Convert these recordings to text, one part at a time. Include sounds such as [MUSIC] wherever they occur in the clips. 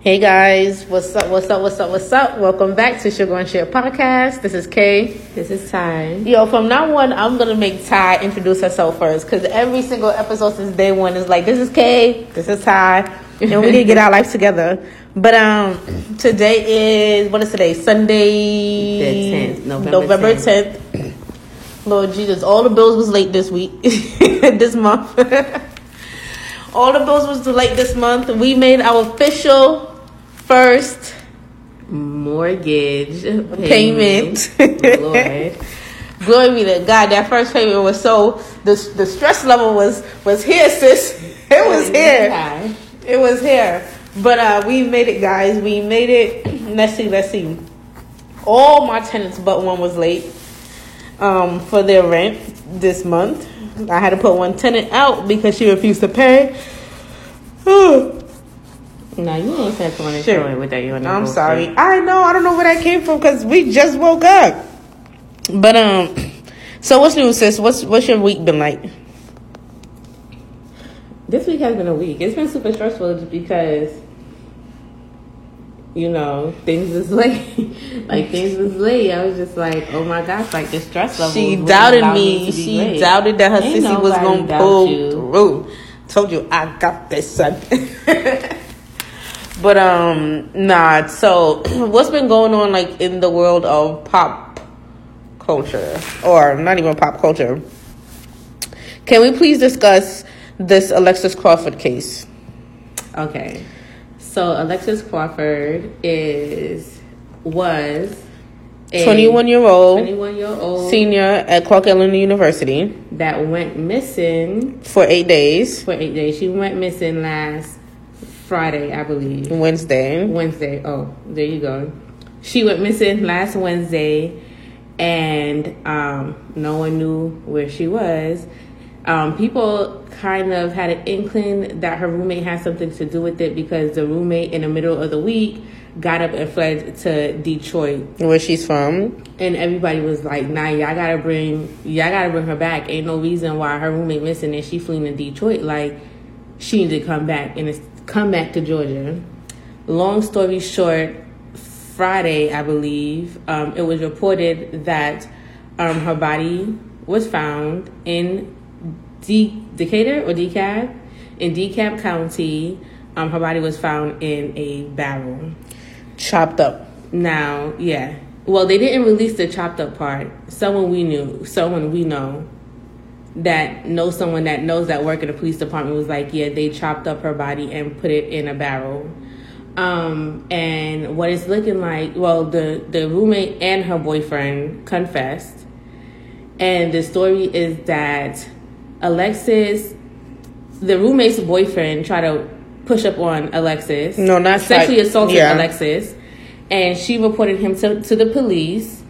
Hey guys, what's up? What's up? What's up? What's up? Welcome back to Sugar and Share podcast. This is Kay. This is Ty. Yo, from now on, I'm gonna make Ty introduce herself first because every single episode since day one is like, "This is Kay. This is Ty," and we need to get our life together. But um, today is what is today? Sunday, The 10th, November November 10th. Lord Jesus, all the bills was late this week, [LAUGHS] this month. [LAUGHS] all the bills was late this month. We made our official first Mortgage payment. [LAUGHS] Lord. Glory be to God. That first payment was so the the stress level was was here, sis. [LAUGHS] It was here. It was here. But uh we made it, guys. We made it. Let's see. Let's see. All my tenants but one was late um for their rent this month. I had to put one tenant out because she refused to pay. [SIGHS] No, you ain't said come on and Shit. with that. You I'm sorry. I know. I don't know where that came from because we just woke up. But um, so what's new, sis? What's what's your week been like? This week has been a week. It's been super stressful just because, you know, things was late. [LAUGHS] like things was late. I was just like, oh my gosh, like the stress level. She doubted allow me. She late. doubted that her Ain't sissy was gonna pull you. through. Told you I got this son. [LAUGHS] but um, nah. So [CLEARS THROAT] what's been going on like in the world of pop culture, or not even pop culture? Can we please discuss this Alexis Crawford case? Okay. So Alexis Crawford is was a 21 year old 21 year old senior at Clark Atlanta University that went missing for eight days, for eight days. She went missing last Friday, I believe. Wednesday. Wednesday. Oh, there you go. She went missing last Wednesday, and um, no one knew where she was. Um, people kind of had an inkling that her roommate had something to do with it because the roommate, in the middle of the week, got up and fled to Detroit Where she's from. and everybody was like, "Nah, y'all gotta bring, y'all gotta bring her back. Ain't no reason why her roommate missing and she fleeing to Detroit. Like, she need to come back and it's come back to Georgia." Long story short, Friday, I believe, um, it was reported that um, her body was found in D- Decatur or DeKalb in DeKalb County. Um, her body was found in a barrel. Chopped up. Now, yeah. Well, they didn't release the chopped up part. Someone we knew, someone we know that knows someone that knows that work in the police department was like, yeah, they chopped up her body and put it in a barrel. Um, and what it's looking like, well, the, the roommate and her boyfriend confessed. And the story is that Alexis, the roommate's boyfriend, tried to push up on Alexis. No, not sexually tried- assaulted yeah. Alexis, and she reported him to, to the police.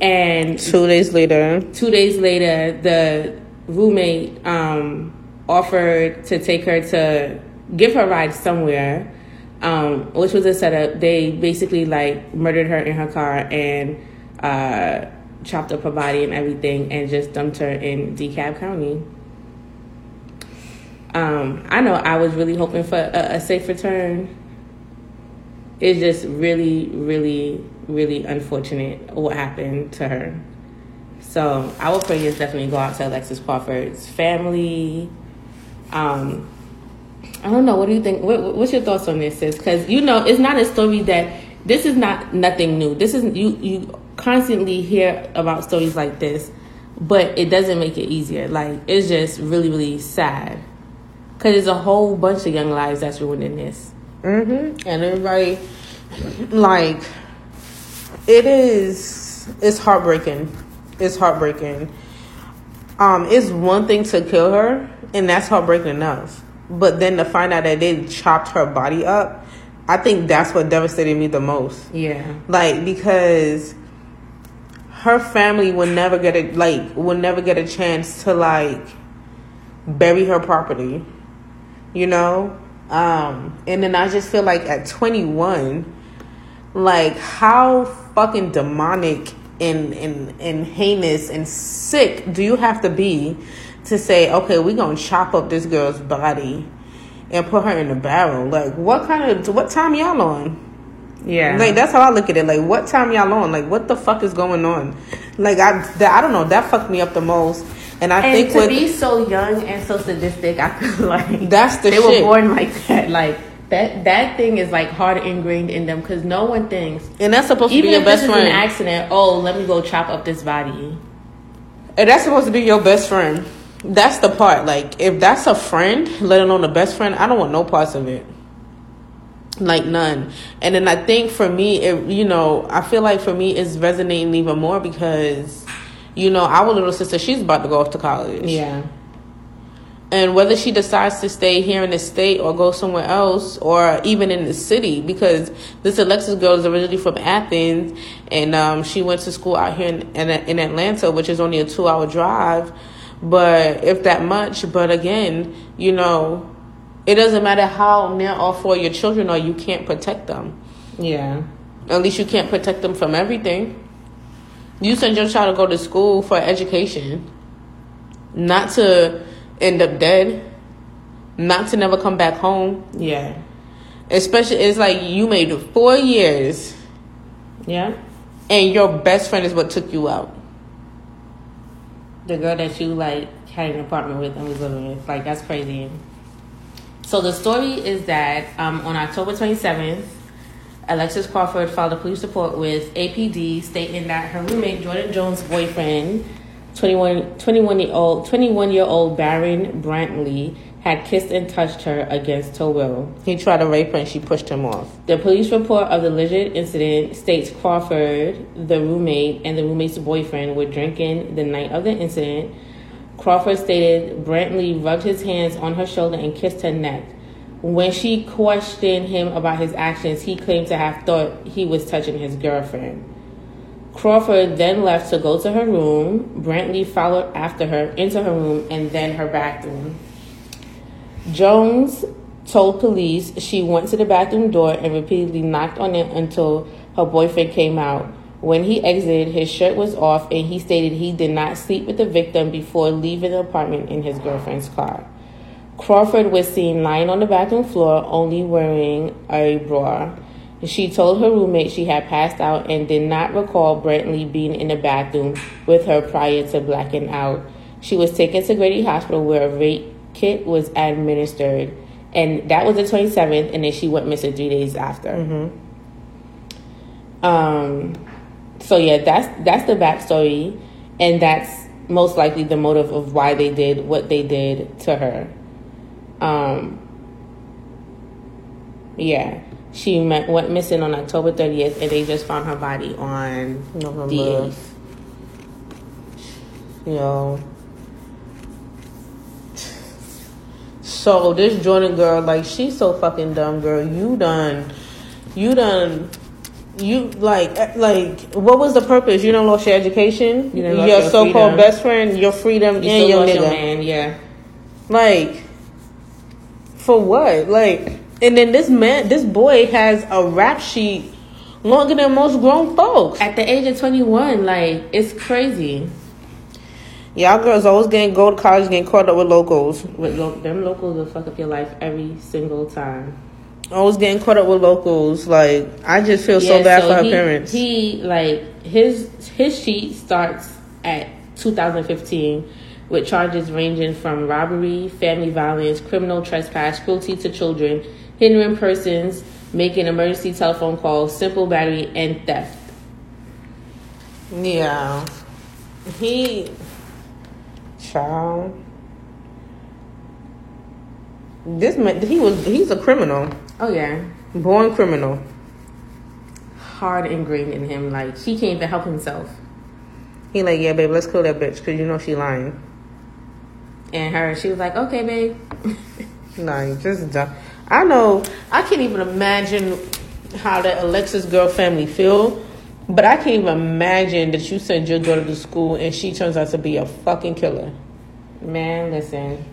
And Two days later, two days later, the roommate um, offered to take her to give her a ride somewhere, um, which was a setup. They basically like murdered her in her car and uh, chopped up her body and everything, and just dumped her in DeKalb County. Um, I know I was really hoping for a, a safe return. It's just really, really, really unfortunate what happened to her. So our prayers definitely go out to Alexis Crawford's family. Um, I don't know. What do you think? What, what's your thoughts on this, sis? Because you know, it's not a story that this is not nothing new. This is you. You constantly hear about stories like this, but it doesn't make it easier. Like it's just really, really sad. Because there's a whole bunch of young lives that's ruined in this. mm-hmm. and everybody, like, it is. It's heartbreaking. It's heartbreaking. Um, it's one thing to kill her, and that's heartbreaking enough. But then to find out that they chopped her body up, I think that's what devastated me the most. Yeah. like because her family will never get a like will never get a chance to like bury her properly you know um and then i just feel like at 21 like how fucking demonic and and and heinous and sick do you have to be to say okay we're gonna chop up this girl's body and put her in a barrel. Like, what kind of what time y'all on? Yeah. Like that's how I look at it. Like, what time y'all on? Like, what the fuck is going on? Like, I that, I don't know. That fucked me up the most. And I and think to with be so young and so sadistic, I feel [LAUGHS] like That's the they shit. were born like that. Like that that thing is like hard ingrained in them because no one thinks. and that's supposed to be your best friend. an accident, oh, let me go chop up this body. And that's supposed to be your best friend. That's the part. Like, if that's a friend, let alone a best friend, I don't want no parts of it. Like none. And then I think for me, it you know, I feel like for me it's resonating even more because, you know, our little sister, she's about to go off to college. Yeah. And whether she decides to stay here in the state or go somewhere else or even in the city, because this Alexis girl is originally from Athens and um, she went to school out here in, in, in Atlanta, which is only a two hour drive. But if that much, but again, you know, it doesn't matter how near or far your children are, you can't protect them. Yeah. At least you can't protect them from everything. You send your child to go to school for education, not to end up dead, not to never come back home. Yeah. Especially, it's like you made four years, Yeah. and your best friend is what took you out. The girl that you like had an apartment with and was living with. Like that's crazy. So the story is that um, on October 27th, Alexis Crawford filed a police report with APD stating that her roommate Jordan Jones' boyfriend, 21, 21 year old 21 year old Barron Brantley, had kissed and touched her against her will. He tried to rape her, and she pushed him off. The police report of the alleged incident states Crawford, the roommate, and the roommate's boyfriend were drinking the night of the incident. Crawford stated Brantley rubbed his hands on her shoulder and kissed her neck. When she questioned him about his actions, he claimed to have thought he was touching his girlfriend. Crawford then left to go to her room. Brantley followed after her into her room and then her bathroom. Jones told police she went to the bathroom door and repeatedly knocked on it until her boyfriend came out. When he exited, his shirt was off and he stated he did not sleep with the victim before leaving the apartment in his girlfriend's car. Crawford was seen lying on the bathroom floor, only wearing a bra. She told her roommate she had passed out and did not recall Brantley being in the bathroom with her prior to blacking out. She was taken to Grady Hospital where a rape kit was administered, and that was the 27th, and then she went missing three days after. Um, so yeah, that's that's the backstory, and that's most likely the motive of why they did what they did to her. Um, yeah, she met, went missing on October 30th, and they just found her body on November. the 8th. Yo. So this Jordan girl, like, she's so fucking dumb, girl. You done, you done, you like, eh, like, what was the purpose? You don't lost your education, You your, your so-called freedom. best friend, your freedom, You and your nigga. your man, yeah. Like, for what? Like, and then this man, this boy has a rap sheet longer than most grown folks. At the age of 21, like, it's crazy. Y'all girls always getting go to college, getting caught up with locals. With lo- them locals will fuck up your life every single time. Always getting caught up with locals. Like, I just feel so Yeah, bad for her he, parents. He like his his sheet starts at 2015 with charges ranging from robbery, family violence, criminal trespass, cruelty to children, hindering persons, making emergency telephone calls, simple battery, and theft. yeah. He. Child. This man, he was, he's a criminal. Oh yeah, Born criminal. hard ingrained in him. Like he can't even help himself. He like, yeah, babe, let's kill that bitch because you know she lying. And her, she was like, "Okay, babe." [LAUGHS] Like, just dumb. I know. I can't even imagine how that Alexis girl family feel. But I can't even imagine that you send your daughter to school and she turns out to be a fucking killer. Man, listen.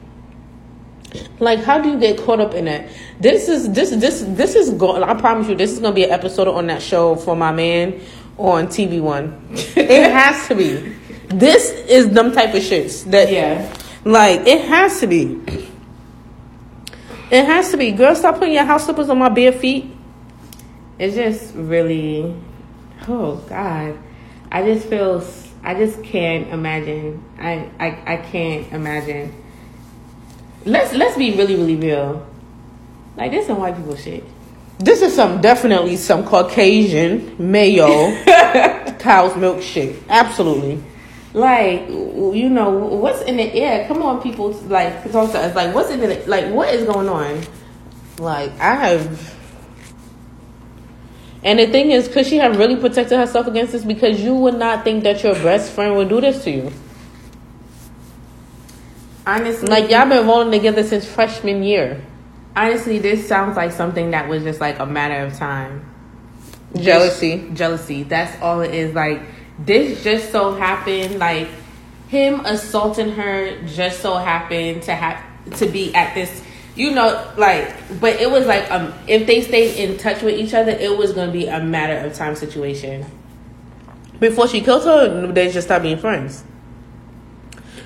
Like, how do you get caught up in that? This is this this this is going. I promise you, this is gonna be an episode on that show for my man on TV One. [LAUGHS] it has to be. This is them type of shits that Yeah. Like it has to be. It has to be. Girl, stop putting your house slippers on my bare feet. It's just really, oh God, I just feel, I just can't imagine. I, I, I can't imagine. Let's let's be really really real. Like this is some white people shit. This is some definitely some Caucasian mayo [LAUGHS] cow's milk shit. Absolutely. Like you know what's in the air? Come on, people, like talk to us. Like what's in the like what is going on? Like I have, and the thing is, could she have really protected herself against this? Because you would not think that your best friend would do this to you. Honestly, Like y'all been rolling together since freshman year. honestly, this sounds like something that was just like a matter of time. Jealousy. jealousy. That's all it is. Like this just so happened. Like him assaulting her just so happened to have to be at this. You know, like, but it was like um, if they stayed in touch with each other, it was gonna be a matter of time situation. Before she killed her, they just stopped being friends.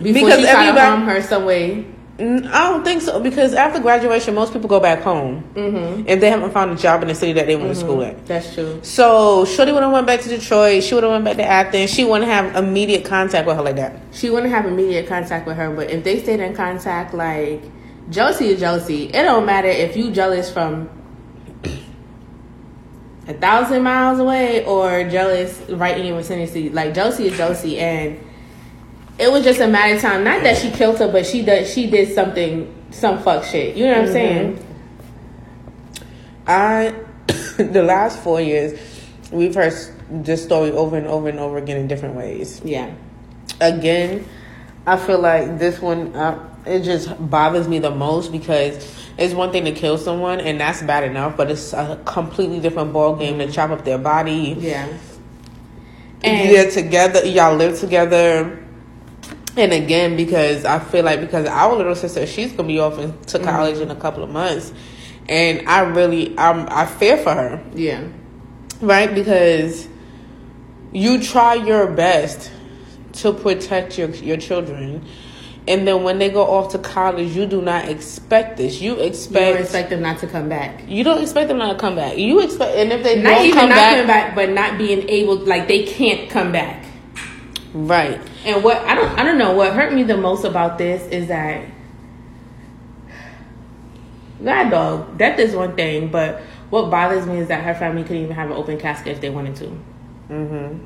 Before Because she everybody- harm her some way. I don't think so because after graduation, most people go back home Mm-hmm. if they haven't found a job in the city that they went to school at. That's true. So Shorty would have went back to Detroit. She would have went back to Athens. She wouldn't have immediate contact with her like that. She wouldn't have immediate contact with her, but if they stayed in contact, like jealousy is jealousy. It don't matter if you jealous from a thousand miles away or jealous right in your vicinity. Like jealousy is jealousy, and it was just a matter of time. Not that she killed her, but she did. She did something, some fuck shit. You know what I'm saying? I, [COUGHS] the last four years, we've heard this story over and over and over again in different ways. Yeah. Again, I feel like this one, uh, it just bothers me the most because it's one thing to kill someone and that's bad enough, but it's a completely different ball game to chop up their body. Yeah. And you're together, y'all live together. And again, because I feel like because our little sister, she's gonna be off in- to mm-hmm. college in a couple of months, and I really, I'm, I fear for her, yeah. right? Because you try your best to protect your your children, and then when they go off to college, you do not expect this. You You don't expect expect them not to come back. you don't expect them not to come back. You expect, and if they Not don't even come not back, coming back, but not being able, like they can't come back. Right? And what I don't I don't know what hurt me the most about this is that God dog, death is one thing, but what bothers me is that her family couldn't even have an open casket if they wanted to. Mm-hmm.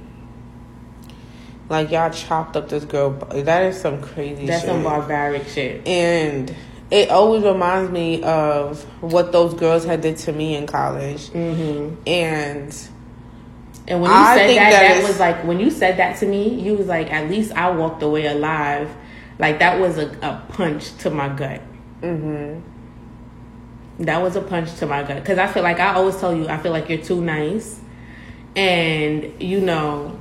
Like y'all chopped up this girl. That is some crazy. That's shit. some barbaric shit. And it always reminds me of what those girls had did to me in college. hmm And And when you I said that, that was like when you said that to me, you was like, at least I walked away alive. Like that was a, a punch to my gut. hmm That was a punch to my gut. Because I feel like I always tell you I feel like you're too nice, and you know,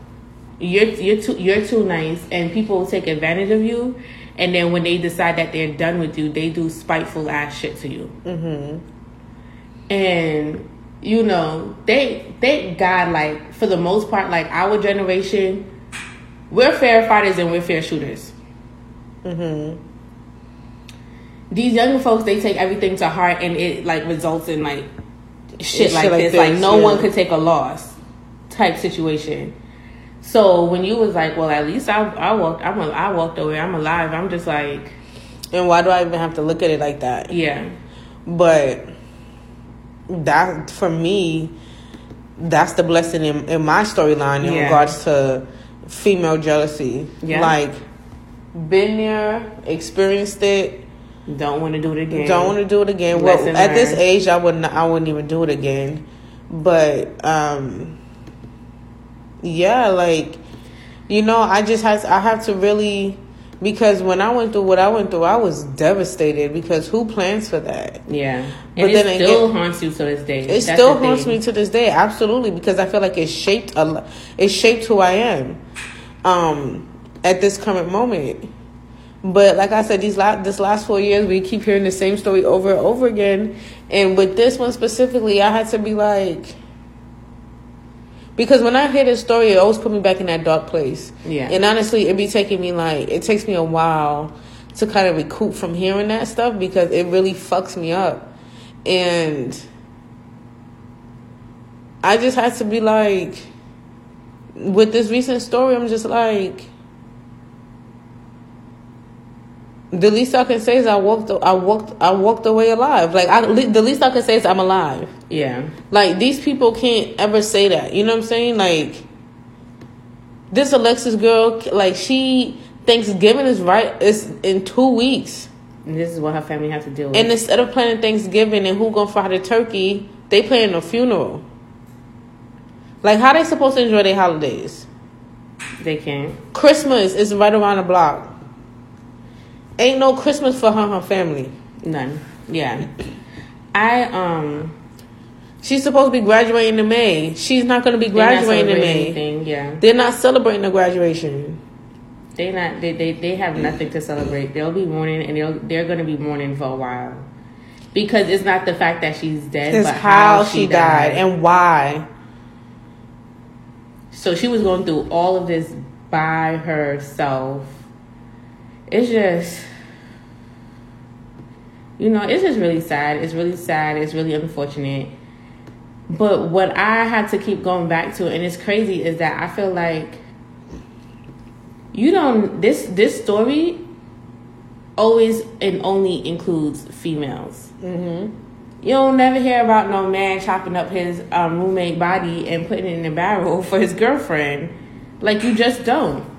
you're you're too you're too nice, and people will take advantage of you, and then when they decide that they're done with you, they do spiteful ass shit to you, hmm and you know they thank God like for the most part like our generation, we're fair fighters and we're fair shooters. hmm these younger folks they take everything to heart and it like results in like shit Shit like, like this. this, like no yeah. one could take a loss type situation so when you was like well at least i, I walked I'm a, i walked away i'm alive i'm just like And why do I even have to look at it like that? yeah But that for me, that's the blessing in, in my storyline in Yeah. regards to female jealousy. Yeah. Like been there, experienced it. don't want to do it again Don't want to do it again. Well, at this age, I wouldn't. I wouldn't even do it again. But um, yeah, like you know, I just had. I have to really because when I went through what I went through, I was devastated because who plans for that? yeah But and then it still haunts you to this day It That's still haunts thing. me to this day, absolutely, because I feel like it shaped a. It shaped who I am, um, at this current moment. But like I said, these last this last four years, we keep hearing the same story over and over again. And with this one specifically, I had to be like, because when I hear this story, it always put me back in that dark place. Yeah. And honestly, it be taking me like it takes me a while to kind of recoup from hearing that stuff because it really fucks me up. and I just had to be like, with this recent story, I'm just like, the least I can say is I walked, I walked, I walked away alive. Like I, the least I can say is I'm alive. Yeah. Like these people can't ever say that. You know what I'm saying? Like this Alexis girl, like she Thanksgiving is right. It's in two weeks. And this is what her family has to deal with. And instead of planning Thanksgiving and who gonna fry the turkey, they planning a funeral. Like how they supposed to enjoy their holidays? they can't. Christmas is right around the block. Ain't no Christmas for her and her family. None. Yeah. I um She's supposed to be graduating in May. She's not going to be graduating in May. anything, yeah. They're not celebrating the graduation. They not they, they they have nothing to celebrate. They'll be mourning and they'll they're gonna be mourning for a while. Because it's not the fact that she's dead, It's but how she died and why. So she was going through all of this by herself. It's just, you know, it's just really sad. It's really sad. It's really unfortunate. But what I had to keep going back to, and it's crazy, is that I feel like you don't this this story always and only includes females. Mm-hmm. You don't never hear about no man chopping up his um, roommate body and putting it in a barrel [LAUGHS] for his girlfriend. Like you just don't.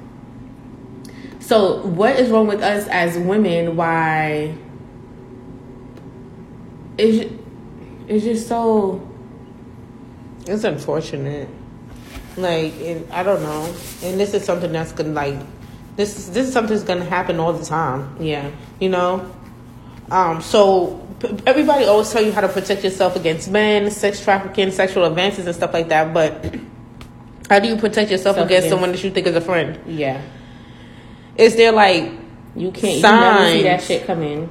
So what is wrong with us as women? Why? It's it's just so. It's unfortunate. Like, and I don't know. And this is something that's gonna like, this is this is something that's gonna happen all the time. Yeah. You know. Um. So everybody always tell you how to protect yourself against men, sex trafficking, sexual advances, and stuff like that. But how do you protect yourself Self against against- someone that you think is a friend? Yeah. Is there like, You can't. You never see that shit coming.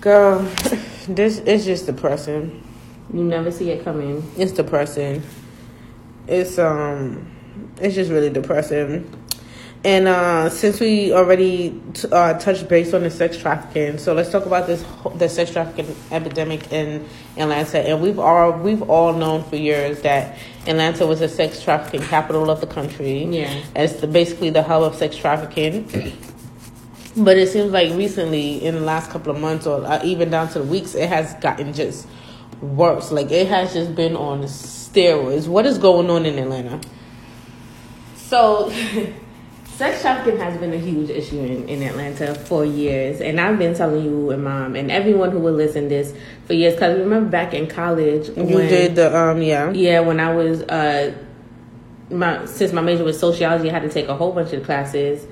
girl, [LAUGHS] this is just depressing. You never see it coming. It's depressing. It's um, it's just really depressing. And uh, since we already t- uh, touched base on the sex trafficking, so let's talk about this the sex trafficking epidemic in Atlanta. And we've all we've all known for years that Atlanta was a sex trafficking capital of the country. Yeah. as the, basically the hub of sex trafficking. [CLEARS THROAT] But it seems like recently, in the last couple of months, or uh, even down to the weeks, it has gotten just worse. Like it has just been on steroids. What is going on in Atlanta? So, [LAUGHS] sex trafficking has been a huge issue in, in Atlanta for years, and I've been telling you and mom and everyone who will listen this for years. Because remember back in college, You when- did the um, yeah. yeah, when I was uh, my since my major was sociology, I had to take a whole bunch of classes.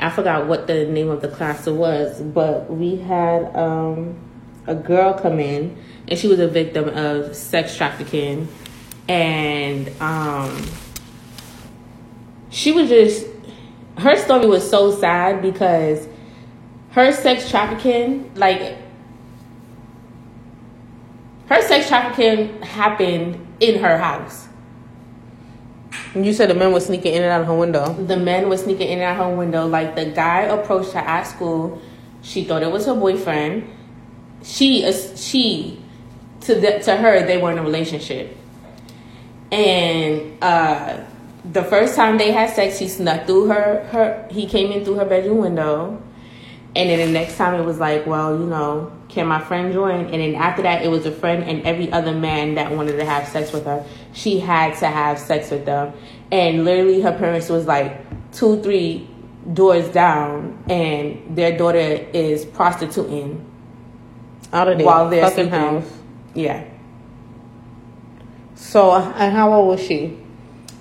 I forgot what the name of the class was, but we had um, a girl come in, and she was a victim of sex trafficking, and um, she was just her story was so sad because her sex trafficking like her sex trafficking happened in her house. You said the men were sneaking in and out of her window. the men were sneaking in and out of her window. Like the guy approached her at school. She thought it was her boyfriend. She she to the, to her they were in a relationship. And uh the first time they had sex he snuck through her her he came in through her bedroom window and then the next time it was like well you know can my friend join and then after that it was a friend and every other man that wanted to have sex with her she had to have sex with them and literally her parents was like two three doors down and their daughter is prostituting Out of there. while they're fucking sleeping. house. yeah So, and how old was she?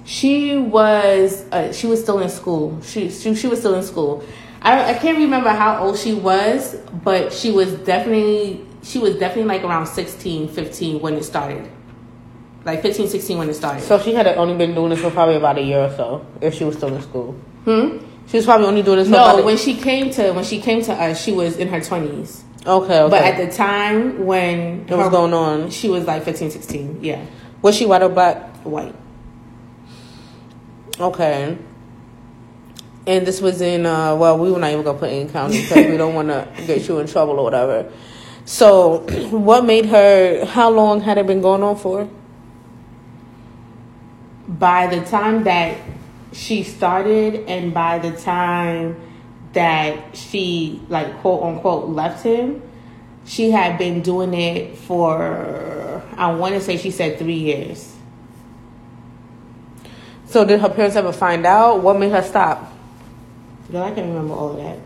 She was uh, she was still in school. She, she she was still in school. I I can't remember how old she was, but she was definitely she was definitely like around 16, 15 when it started. Like 15, 16 when it started. So she had only been doing this for probably about a year or so, if she was still in school. hmm? She was probably only doing this for about No, a- when she came to when she came to us, she was in her 20s. okay, okay. But at the time when what was going on? she was like 15, 16. Yeah. Was she white or black? White. Okay. And this was in uh well we were not even gonna put in county because we don't want to get you in trouble or whatever. So, [CLEARS THROAT] what made her? How long had it been going on for? By the time that she started, and by the time that she like quote unquote left him, she had been doing it for I want to say she said three years. So did her parents ever find out? What made her stop? Girl, I can't remember all of that.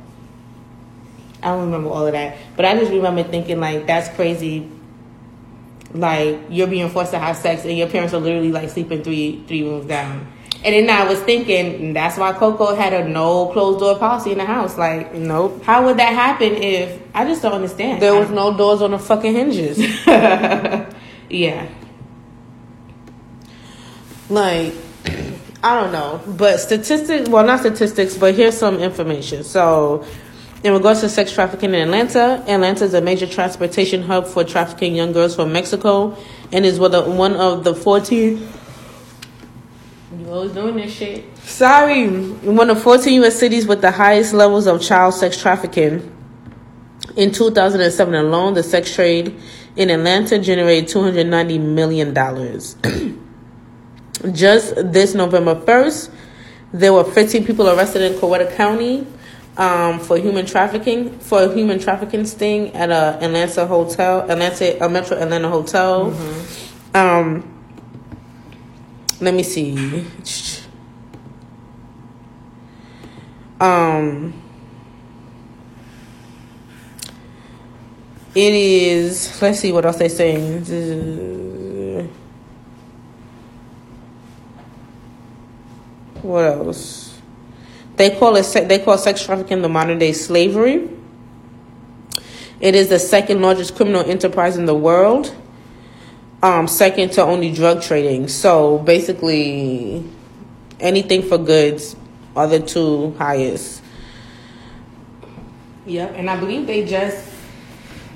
I don't remember all of that. But I just remember thinking like that's crazy. Like you're being forced to have sex and your parents are literally like sleeping three three rooms down. And then I was thinking that's why Coco had a no closed door policy in the house. Like, nope. How would that happen if I just don't understand? There was no doors on the fucking hinges. [LAUGHS] yeah. Like I don't know, but statistics. Well, not statistics, but here's some information. So, in regards to sex trafficking in Atlanta, Atlanta is a major transportation hub for trafficking young girls from Mexico, and is one of the 14. You always doing this shit. Sorry, one of 14 U.S. cities with the highest levels of child sex trafficking. In 2007 alone, the sex trade in Atlanta generated 290 million dollars. [CLEARS THROAT] Just this November 1st, there were 15 people arrested in Coweta County um, for human trafficking for a human trafficking sting at a Atlanta hotel, Atlanta, a Metro Atlanta hotel. Mm-hmm. Um, let me see. Um, it is. Let's see what else they're saying. What else? They call it they call sex trafficking the modern day slavery. It is the second largest criminal enterprise in the world, um, second to only drug trading. So basically, anything for goods are the two highest. Yep, and I believe they just,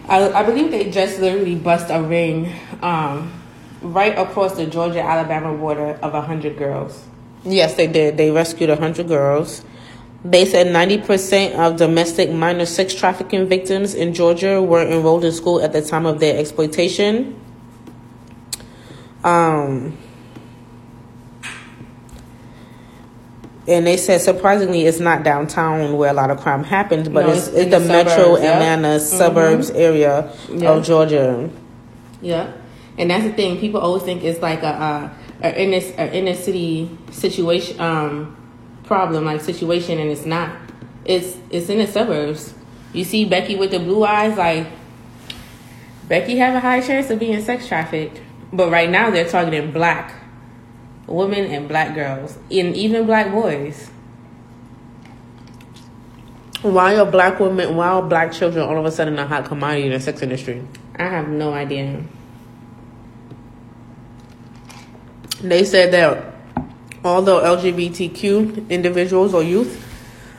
I, I believe they just literally bust a ring um, right across the Georgia Alabama border of a hundred girls. Yes, they did. They rescued 100 girls. They said 90% of domestic minor sex trafficking victims in Georgia were enrolled in school at the time of their exploitation. Um, and they said surprisingly it's not downtown where a lot of crime happens but no, it's, it's, it's the, the metro atlanta mm-hmm. suburbs area of georgia yeah and that's the thing people always think it's like a, a a inner, a inner city situation um, problem like situation and it's not it's it's in the suburbs. You see becky with the blue eyes like becky have a high chance of being sex trafficked but right now they're targeting black women and black girls and even black boys. Why are black women why are black children all of a sudden a hot commodity in the sex industry? I have no idea They said that although LGBTQ individuals or youth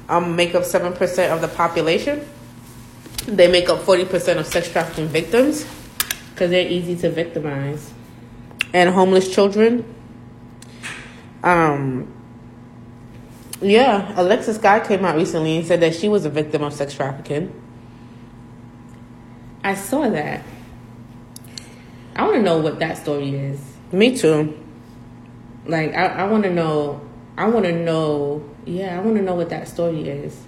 um, make up 7% of the population, they make up 40% of sex trafficking victims. Because they're easy to victimize. And homeless children. Um, yeah, Alexis Skyy came out recently and said that she was a victim of sex trafficking. I saw that. I want to know what that story is. Me too. Like I, I want to know. I want to know. Yeah, I want to know what that story is.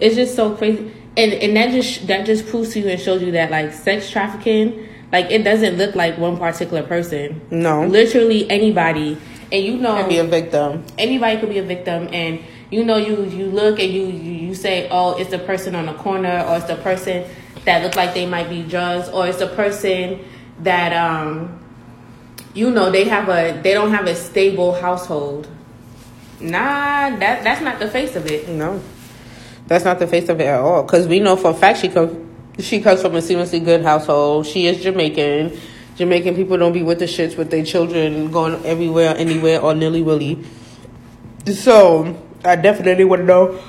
It's just so crazy, and and that just that just proves to you and shows you that like sex trafficking, like it doesn't look like one particular person. No, literally anybody, and you know, can be a victim. Anybody could be a victim, and you know, you you look and you you, you say, oh, it's the person on the corner, or it's the person that look like they might be drugs, or it's the person that um you know they have a they don't have a stable household. Nah, that that's not the face of it. No, that's not the face of it at all. Because we know for a fact she comes she comes from a seriously good household. She is Jamaican. Jamaican people don't be with the shits with their children going everywhere, anywhere, or nilly willy. So I definitely want to know.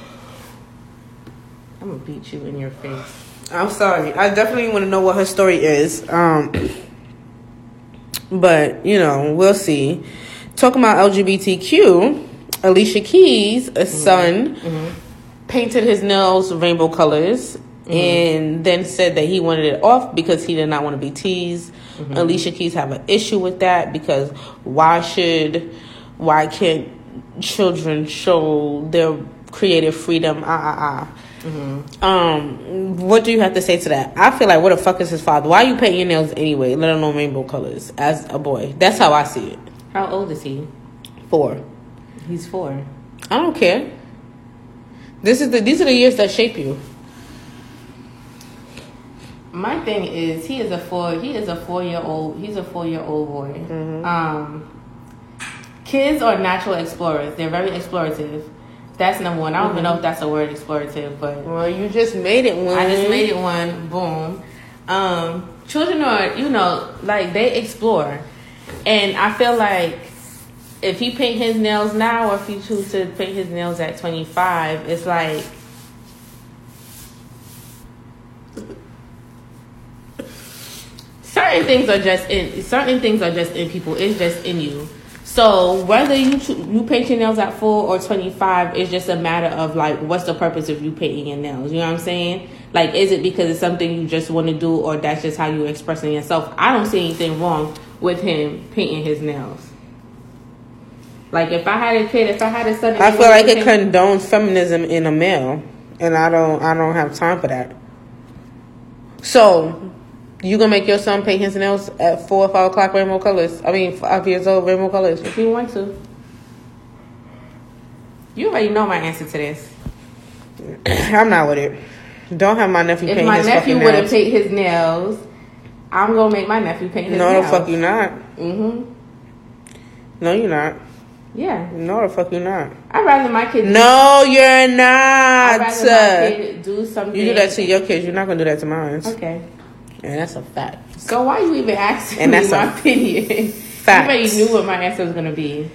I'm gonna beat you in your face. I'm sorry. I definitely want to know what her story is. Um. But, you know, we'll see. Talking about LGBTQ, Alicia Keys, a son, mm-hmm. painted his nails rainbow colors and then said that he wanted it off because he did not want to be teased. Alicia Keys have an issue with that because why should why can't children show their creative freedom? Ah ah ah. Um, what do you have to say to that? I feel like what the fuck is his father? Why are you paint your nails anyway? Let alone rainbow colors as a boy. That's how I see it. How old is he? Four. He's four. I don't care. This is the these are the years that shape you. My thing is, he is a four. He is a four year old. He's a four year old boy. Um, kids are natural explorers. They're very explorative. That's number one. I don't even know if that's a word, explorative, but Well, you just made it one. I just made it one. Boom. Um, children are, you know, like they explore, and I feel like if he paint his nails now, or if he choose to paint his nails at twenty five, it's like. Certain things are just in. Certain things are just in people. It's just in you. So whether you cho- you paint your nails at four or twenty five, it's just a matter of like, what's the purpose of you painting your nails? You know what I'm saying? Like, is it because it's something you just want to do, or that's just how you expressing yourself? I don't see anything wrong with him painting his nails. Like, if I had a kid, if I had a son, I feel like it condones feminism in a male, and I don't. I don't have time for that. So, you gonna make your son paint his nails at four or five o'clock rainbow colors? I mean, five years old rainbow colors. if you want to. You already know my answer to this. [CLEARS THROAT] I'm not with it. Don't have my nephew paint his nails. If my nephew would have nails. paint his nails, I'm gonna make my nephew paint his No, nails. No, the fuck you not. Mm-hmm. No, you're not. Yeah, No, the fuck you not. I'd rather my kid. No, you're not. I'd rather my kid do something. You do that to your kids. You're not gonna do that to mine. Okay. And that's a fact. So why you even asking And me that's my opinion? [LAUGHS] fact. You already knew what my answer was gonna be.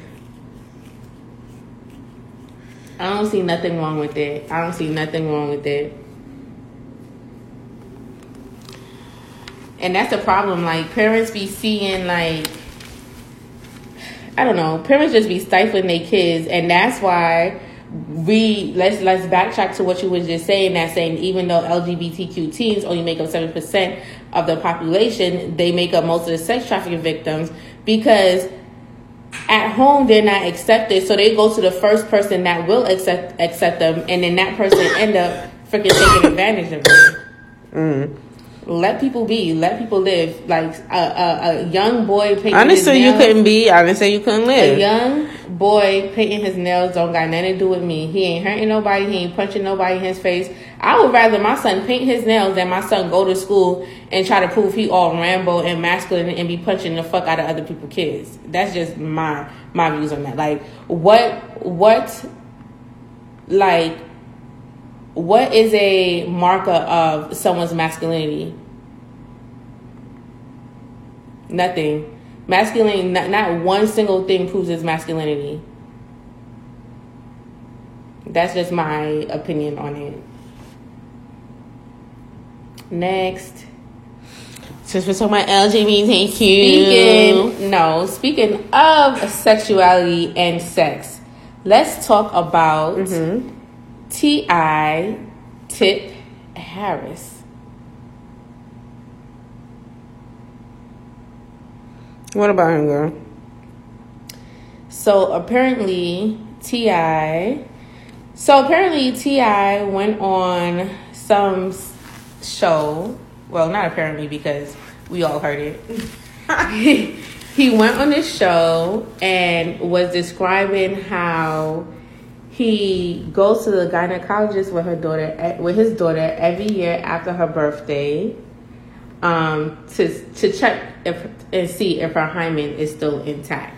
I don't see nothing wrong with it. I don't see nothing wrong with it. And that's the problem. Like parents be seeing like I don't know, parents just be stifling their kids and that's why we let's let's backtrack to what you were just saying that saying even though LGBTQ teens only make up seven percent of the population, they make up most of the sex trafficking victims because at home they're not accepted, so they go to the first person that will accept accept them, and then that person end up freaking taking advantage of them. Mm. Let people be, let people live. Like a, a, a young boy painting I didn't say you couldn't be. I didn't say you couldn't live. a young boy painting his nails don't got nothing to do with me. He ain't hurting nobody. He ain't punching nobody in his face. I would rather my son paint his nails than my son go to school and try to prove he all Rambo and masculine and be punching the fuck out of other people's kids. That's just my my views on that. Like what what like what is a marker of someone's masculinity? Nothing. Masculinity, not, not one single thing proves his masculinity. That's just my opinion on it. Next. Since we're talking about LGBTQ, Speaking, no, speaking of sexuality and sex, let's talk about Mhm. T.I. Tip Harris. what about him, girl? So apparently Ti. So apparently Ti went on some show. Well, not apparently because we all heard it. [LAUGHS] [LAUGHS] he went on this show and was describing how he goes to the gynecologist with her daughter with his daughter every year after her birthday um, to to check if and see if her hymen is still intact.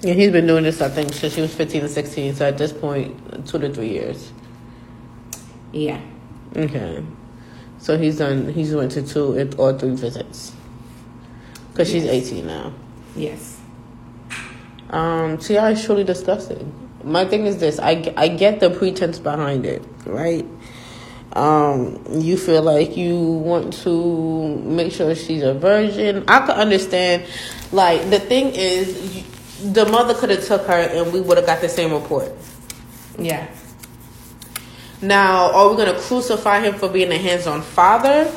Yeah, he's been doing this, I think, since she was 15 or 16. So at this point, two to three years. Yeah. Okay. So he's done, he's went to two or three visits. Because she's 18 now. Yes. Um, T.I. is truly disgusting. My thing is this I, I get the pretense behind it, right? Um, you feel like you want to make sure she's a virgin. I could understand. Like, the thing is, you, the mother could have took her and we would have got the same report. Yeah. Now, are we going to crucify him for being a hands-on father?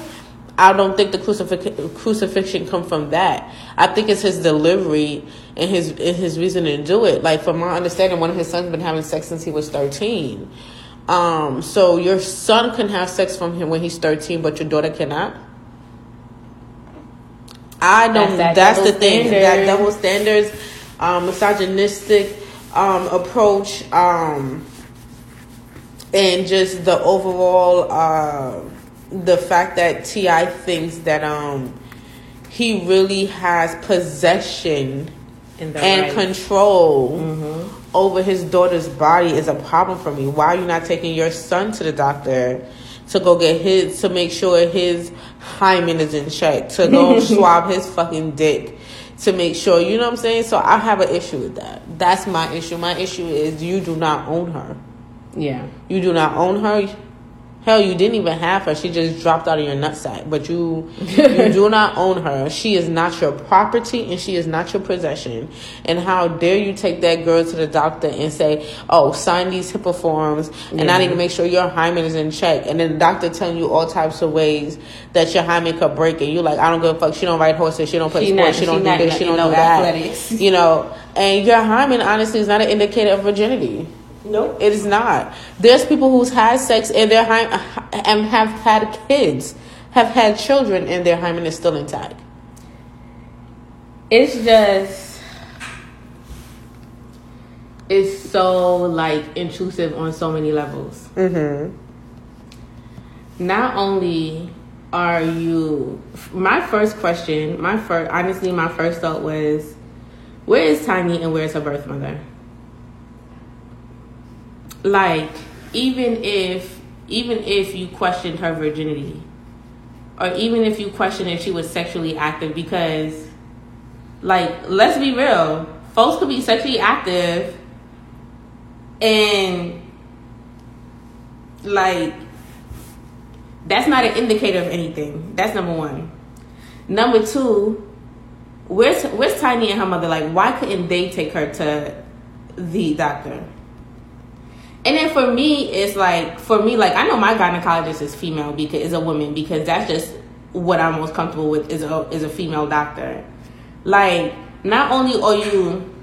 I don't think the crucifix- crucifixion come from that. I think it's his delivery and his and his reason to do it. Like from my understanding, one of his sons been having sex since he was thirteen. Um, so your son can have sex from him when he's thirteen, but your daughter cannot. I don't. That's, that that's the thing. Standard. That double standards, um, misogynistic um, approach, um, and just the overall. Uh, the fact that Ti thinks that um he really has possession and right. control mm-hmm. over his daughter's body is a problem for me. Why are you not taking your son to the doctor to go get his to make sure his hymen is in check, to go [LAUGHS] swab his fucking dick, to make sure you know what I'm saying? So I have an issue with that. That's my issue. My issue is you do not own her. Yeah. You do not own her Hell, you didn't even have her. She just dropped out of your nutsack. But you, you [LAUGHS] do not own her. She is not your property, and she is not your possession. And how dare you take that girl to the doctor and say, "Oh, sign these HIPAA forms, and yeah. I need to make sure your hymen is in check." And then the doctor telling you all types of ways that your hymen could break, and you're like, "I don't give a fuck." She don't ride horses. She don't play she sports. Not, she don't do this. She don't do that. Athletics. You know, and your hymen honestly is not an indicator of virginity. No, it is not. There's people who's had sex and their hymen and have had kids, have had children, and their hymen is still intact. It's just, it's so like intrusive on so many levels. Mm-hmm. Not only are you, my first question, my first, honestly, my first thought was, where is Tiny and where's her birth mother? Like even if even if you questioned her virginity or even if you question if she was sexually active because like let's be real folks could be sexually active and like that's not an indicator of anything. That's number one. Number two where's where's tiny and her mother? Like why couldn't they take her to the doctor and then for me, it's like for me, like I know my gynecologist is female because is a woman because that's just what I'm most comfortable with is a is a female doctor. Like not only are you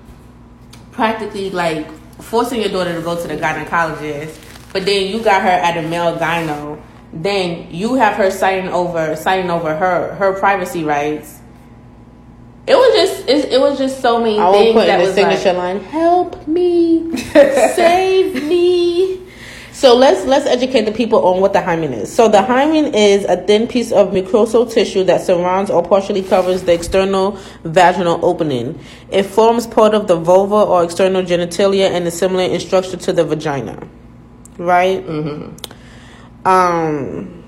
practically like forcing your daughter to go to the gynecologist, but then you got her at a male gyno, then you have her signing over signing over her her privacy rights it was just it, it was just so many I things put that in the signature like, line. Help me, [LAUGHS] save me. So let's let's educate the people on what the hymen is. So the hymen is a thin piece of mucosal tissue that surrounds or partially covers the external vaginal opening. It forms part of the vulva or external genitalia and is similar in structure to the vagina. Right. Mm-hmm. Um.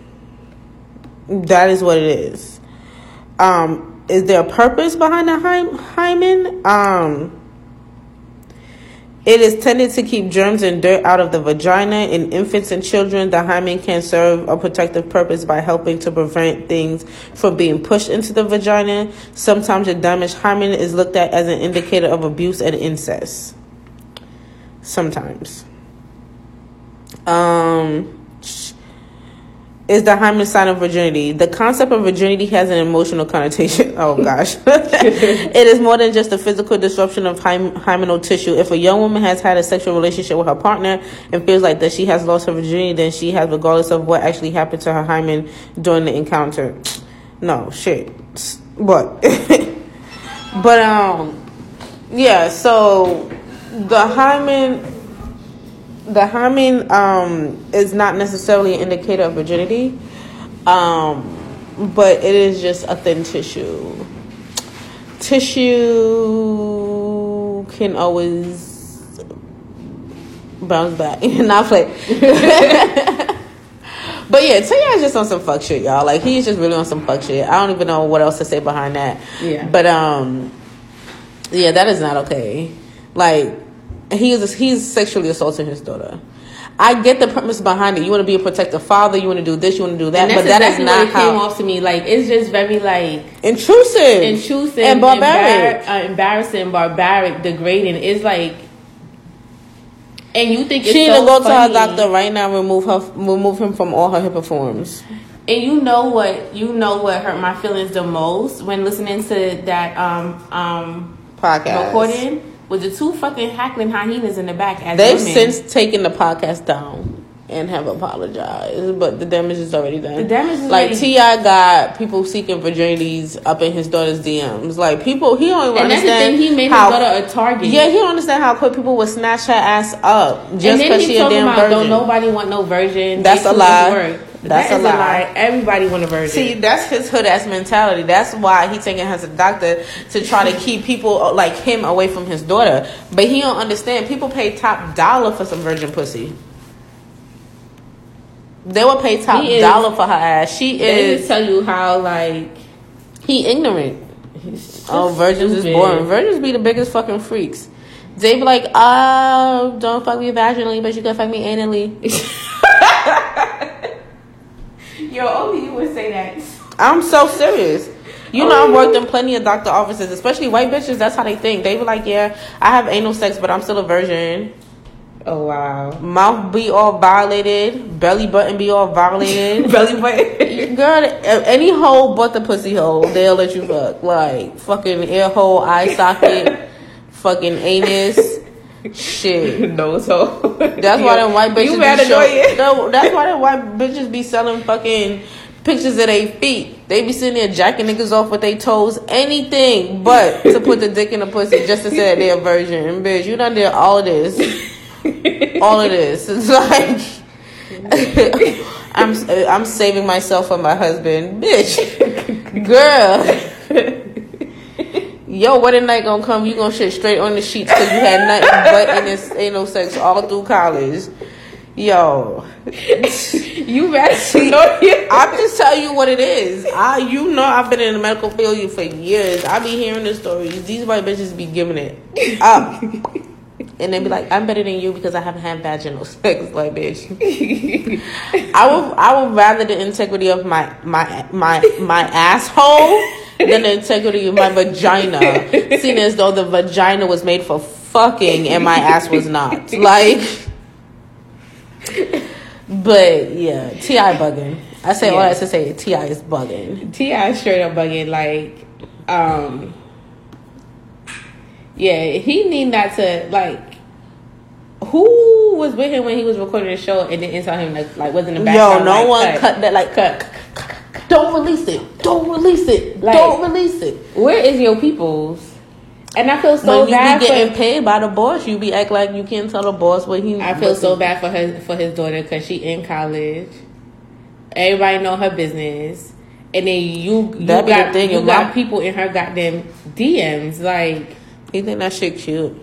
That is what it is. Um is there a purpose behind the hymen? Um, it is tended to keep germs and dirt out of the vagina. In infants and children, the hymen can serve a protective purpose by helping to prevent things from being pushed into the vagina. Sometimes a damaged hymen is looked at as an indicator of abuse and incest. Sometimes. Um, is the hymen sign of virginity. The concept of virginity has an emotional connotation. [LAUGHS] Oh gosh. [LAUGHS] it is more than just a physical disruption of hymenal tissue. If a young woman has had a sexual relationship with her partner and feels like that she has lost her virginity, then she has, regardless of what actually happened to her hymen during the encounter. No, shit. But [LAUGHS] but, um, yeah, so the hymen the hymen um, is not necessarily an indicator of virginity, um, but it is just a thin tissue. Tissue can always bounce back. [LAUGHS] Not play. [LAUGHS] But yeah, Taylor is just on some fuck shit, y'all. Like he's just really on some fuck shit. I don't even know what else to say behind that. Yeah. But um, yeah, that is not okay. Like he is he's sexually assaulting his daughter. I get the premise behind it. You want to be a protective father. You want to do this. You want to do that. But that exactly is not it how came off to me. Like it's just very like intrusive, intrusive, and barbaric, embar- uh, embarrassing, barbaric, degrading. It's like, And you think it's She need so to go to her doctor right now. Remove her. Remove him from all her HIPAA forms. And you know what? You know what hurt my feelings the most when listening to that um um Podcast. recording was the two fucking hackling hyenas in the back. As They've women. since taken the podcast down and have apologized, but the damage is already done. The damage is like Ti got people seeking virginities up in his daughter's DMs. Like people, he don't even and that's the understand thing. He made how. his daughter a target. yeah, he don't understand how quick people would snatch her ass up just because he she a damn about virgin. don't nobody want no virgin. That's a lie. That's That a is lie. Everybody want a virgin. See, that's his hood ass mentality. That's why he taking her as a doctor to try to [LAUGHS] keep people like him away from his daughter. But he don't understand. People pay top dollar for some virgin pussy. They will pay top is- dollar for her ass. She is tell you how like he ignorant. Oh, virgins is stupid. boring. Virgins be the biggest fucking freaks. They be like, oh, don't fuck me vaginally, but you can fuck me anally. [LAUGHS] [LAUGHS] Yo, only you would say that. I'm so serious. You know, I've worked in oh. plenty of doctor offices, especially white bitches. That's how they think. They be like, "Yeah, I have anal sex, but I'm still a virgin. Oh wow. Mouth be all violated, belly button be all violated. [LAUGHS] Belly button. Girl, any hole but the pussy hole, they'll let you fuck. Like fucking ear hole, eye socket, [LAUGHS] fucking anus, shit. [LAUGHS] no, so That's why them white [LAUGHS] bitches You be mad annoying. [LAUGHS] No, that's why them white bitches be selling fucking pictures of their feet. They be sitting there jacking niggas off with their toes, anything but to put the dick in the pussy just to say that they're a virgin. Bitch, you done did all of this. All of this. It's like I'm I'm saving myself for my husband. Bitch. Girl. Yo, wedding night gonna come, you gonna shit straight on the sheets because you had nothing [LAUGHS] but anus, anal sex all through college. Yo, [LAUGHS] you [LAUGHS] mad annoying. I'm just telling you what it is. I, you know, I've been in the medical field for years. I be hearing the stories. These white bitches be giving it up, and they be like, "I'm better than you because I haven't had vaginal sex." Like, bitch, I would, I would rather the integrity of my my my my asshole than the integrity of my vagina. Seeing as though the vagina was made for fucking and my ass was not. Like. But yeah, Ti bugging. I say all Yeah. that to say Ti is bugging. Ti straight up bugging like, um, yeah, he need not to like. Who was with him when he was recording the show and didn't tell him like, like was in the Yo, no like, one cut, that like cut. Don't release it. Don't release it. Like- Don't release it. Where is your people's? And I feel so when you bad be getting for. paid by the boss, you be act like you can't tell the boss what he. I feel so he- bad for her for his daughter because she in college. Everybody know her business, and then you you That got thing, you got people in her goddamn DMs like. He think that shit cute.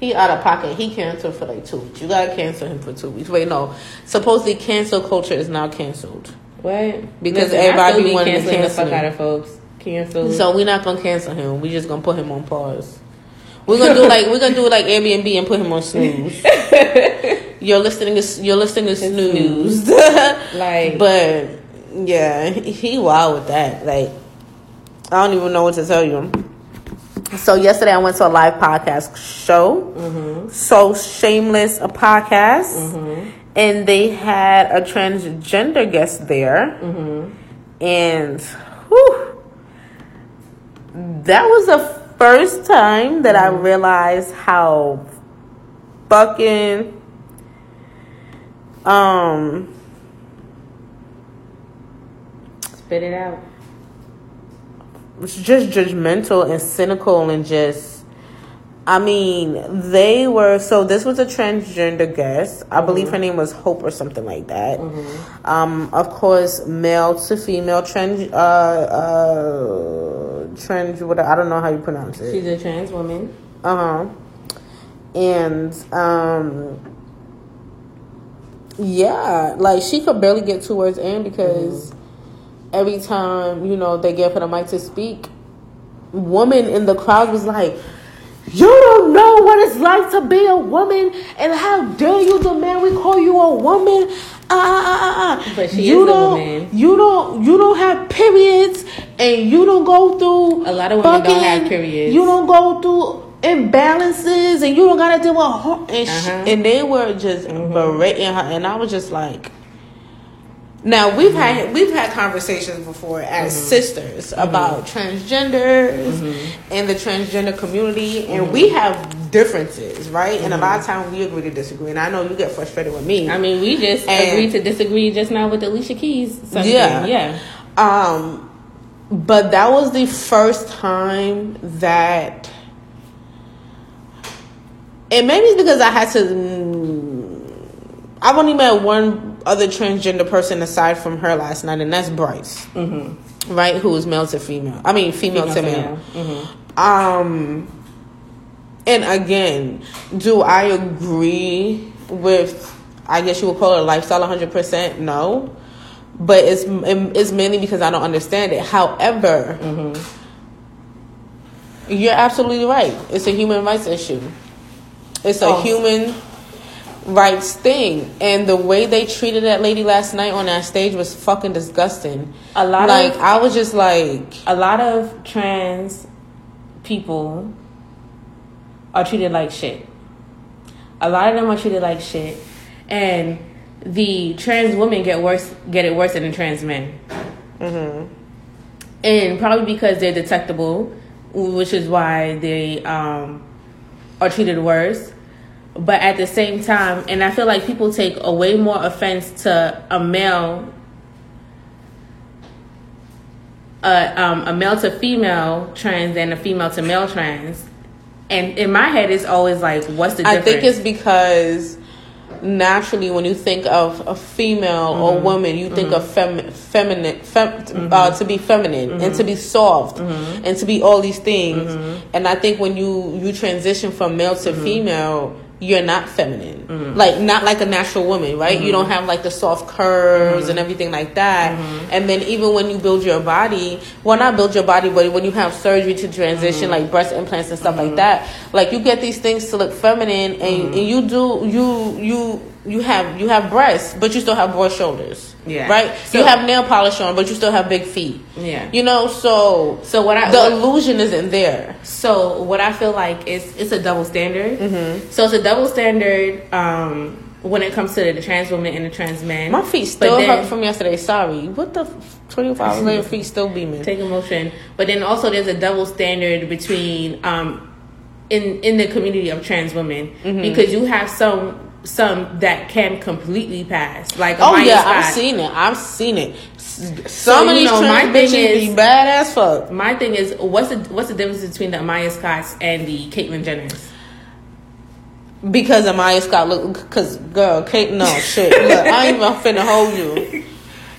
He out of pocket. He canceled for like two weeks. You gotta cancel him for two weeks. Wait, no. Supposedly, cancel culture is now canceled. What? Because Listen, everybody be wanted to canceling the cancel fuck him. out of folks. Cancel. So we're not gonna cancel him. We just gonna put him on pause. We're gonna do like we're gonna do like Airbnb and put him on snooze. [LAUGHS] you're listening to you're listening to snooze. [LAUGHS] Like- but yeah, he wild with that. Like I don't even know what to tell you. So yesterday I went to a live podcast show. Mm-hmm. So shameless a podcast, and they had a transgender guest there, Mm-hmm. and whew, that was the first time that I realized how fucking um spit it out. it's just judgmental and cynical and just I mean, they were so this was a transgender guest. I believe her name was Hope or something like that. Um, of course, male to female trans uh uh trans what I don't know how you pronounce it. She's a trans woman. Uh huh. And um, yeah, like she could barely get two words in because every time you know they gave her the mic to speak, woman in the crowd was like. You don't know what it's like to be a woman, and how dare you demand we call you a woman? Ah, ah, ah, ah. But she you is a don't, woman. You don't, you don't have periods, and you don't go through. A lot of women don't have periods. You don't go through imbalances and you don't gotta deal with hor- and, Uh-huh. and they were just berating her and I was just like now we've had we've had conversations before as mm-hmm. sisters mm-hmm. about transgenders mm-hmm. and the transgender community and we have differences right and a lot of times we agree to disagree and I know you get frustrated with me I mean, we just And- agreed to disagree just now with Alicia Keys. Something. Yeah. yeah. Um, but that was the first time that, and maybe it's because I had to. I've only met one other transgender person aside from her last night, and that's Bryce, mm-hmm. right? Who is male to female. I mean, female, to male. Mhm. Um, and again, do I agree with? I guess you would call it a lifestyle. One hundred percent, no. But it's it's mainly because I don't understand it. However, you're absolutely right. It's a human rights issue. It's a Oh. human rights thing, and the way they treated that lady last night on that stage was fucking disgusting. A lot like of I was just like, a lot of trans people are treated like shit. A lot of them are treated like shit, and the trans women get worse, get it worse than the trans men. Mm-hmm. And probably because they're detectable, which is why they um, are treated worse. But at the same time, and I feel like people take a way more offense to a male a, um, a male to female trans than a female to male trans. And in my head, it's always like, what's the difference? I think it's because naturally when you think of a female Mm-hmm. or woman, you think of fem- feminine, fem- uh, to be feminine and to Mm-hmm. be soft and to be all these things. And I think when you you transition from male Mm-hmm. to female, you're not feminine, like not like a natural woman, right? Mm-hmm. You don't have like the soft curves and everything like that. Mm-hmm. And then even when you build your body, well, not build your body, but when you have surgery to transition, Mm-hmm. like breast implants and stuff like that, like you get these things to look feminine, and, Mm-hmm. and you do you you you have you have breasts, but you still have broad shoulders. Yeah. Right. So- you have nail polish on, but you still have big feet. Yeah. You know, so So what I the what- illusion isn't there. So what I feel like is it's a double standard. Mm-hmm. So it's a double standard um, when it comes to the trans woman and the trans man. My feet still then- hurt from yesterday. Sorry. What the? Twenty five hours [LAUGHS] later, feet still beaming. take emotion. But then also there's a double standard between um, in in the community of trans women Mm-hmm. because you have some some that can completely pass. Like Oh yeah. I've seen it. I've seen it. Some of these know, my thing bitches is- be bad as fuck. My thing is, what's the what's the difference between the Amiyah Scotts and the Caitlyn Jenners? Because Amiyah Scott look, cause girl, Kate, no shit. Look, I ain't even finna hold you. [LAUGHS]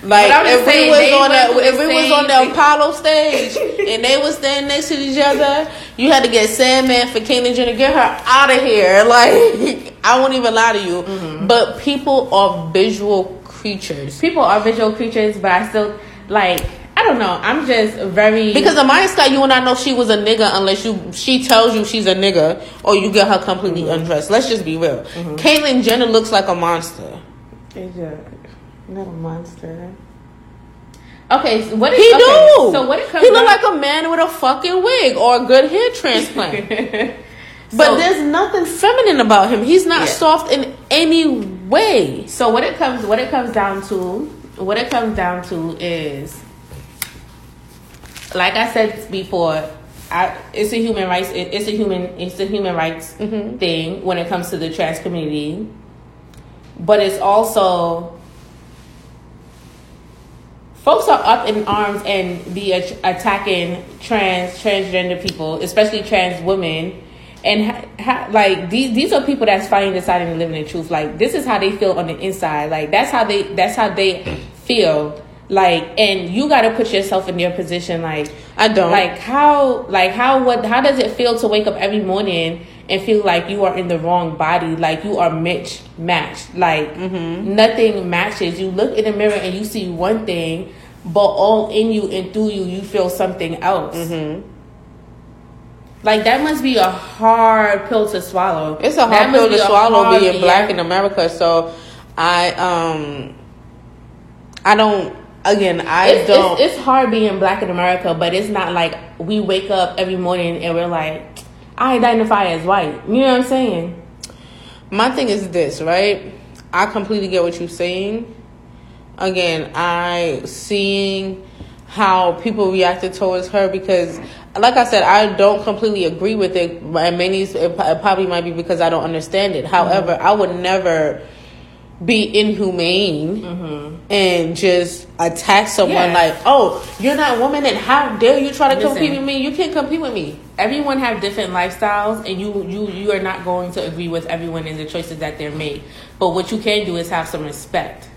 Like if we was on the if we was on the. Apollo stage [LAUGHS] and they was standing next to each other, you had to get Sandman for Caitlyn Jenner, get her out of here. [LAUGHS] Like I won't even lie to you. Mm-hmm. But people are visual creatures. People are visual creatures, but I still like. I don't know. I'm just very Because Amiyah Scott, you and I know she was a nigga unless you she tells you she's a nigga or you get her completely Mm-hmm. undressed. Let's just be real. Caitlyn Jenner looks like a monster. not a monster. Okay, so what is He okay, do. So what it comes he look down- like a man with a fucking wig or a good hair transplant. [LAUGHS] [LAUGHS] but So- there's nothing feminine about him. He's not Yeah. soft in any way. So what it comes what it comes down to what it comes down to is like I said before, I, it's a human rights it, it's a human it's a human rights Mm-hmm. thing when it comes to the trans community. But it's also folks are up in arms and be at- attacking trans transgender people, especially trans women. And ha- ha- like these, these are people that's finally deciding to live in the truth. Like this is how they feel on the inside. Like that's how they, that's how they feel. Like, and you got to put yourself in their position. Like, I don't. like how, like how, what, how does it feel to wake up every morning and feel like you are in the wrong body? Like you are mitch matched. Like mm-hmm. nothing matches. You look in the mirror and you see one thing, but all in you and through you, you feel something else. Like that must be a hard pill to swallow. It's a hard must pill to swallow being black in America. So I um I don't again I It's, don't it's, it's hard being black in America, but it's not like we wake up every morning and we're like, I identify as white. You know what I'm saying? My thing is this, right? I completely get what you're saying. Again, I seeing how people reacted towards her because like I said, I don't completely agree with it. And many it probably might be because I don't understand it. However, mm-hmm. I would never be inhumane mm-hmm. and just attack someone yeah. like, "Oh, you're not a woman, and how dare you try to Listen, compete with me? You can't compete with me." Everyone have different lifestyles, and you you you are not going to agree with everyone in the choices that they're made. But what you can do is have some respect.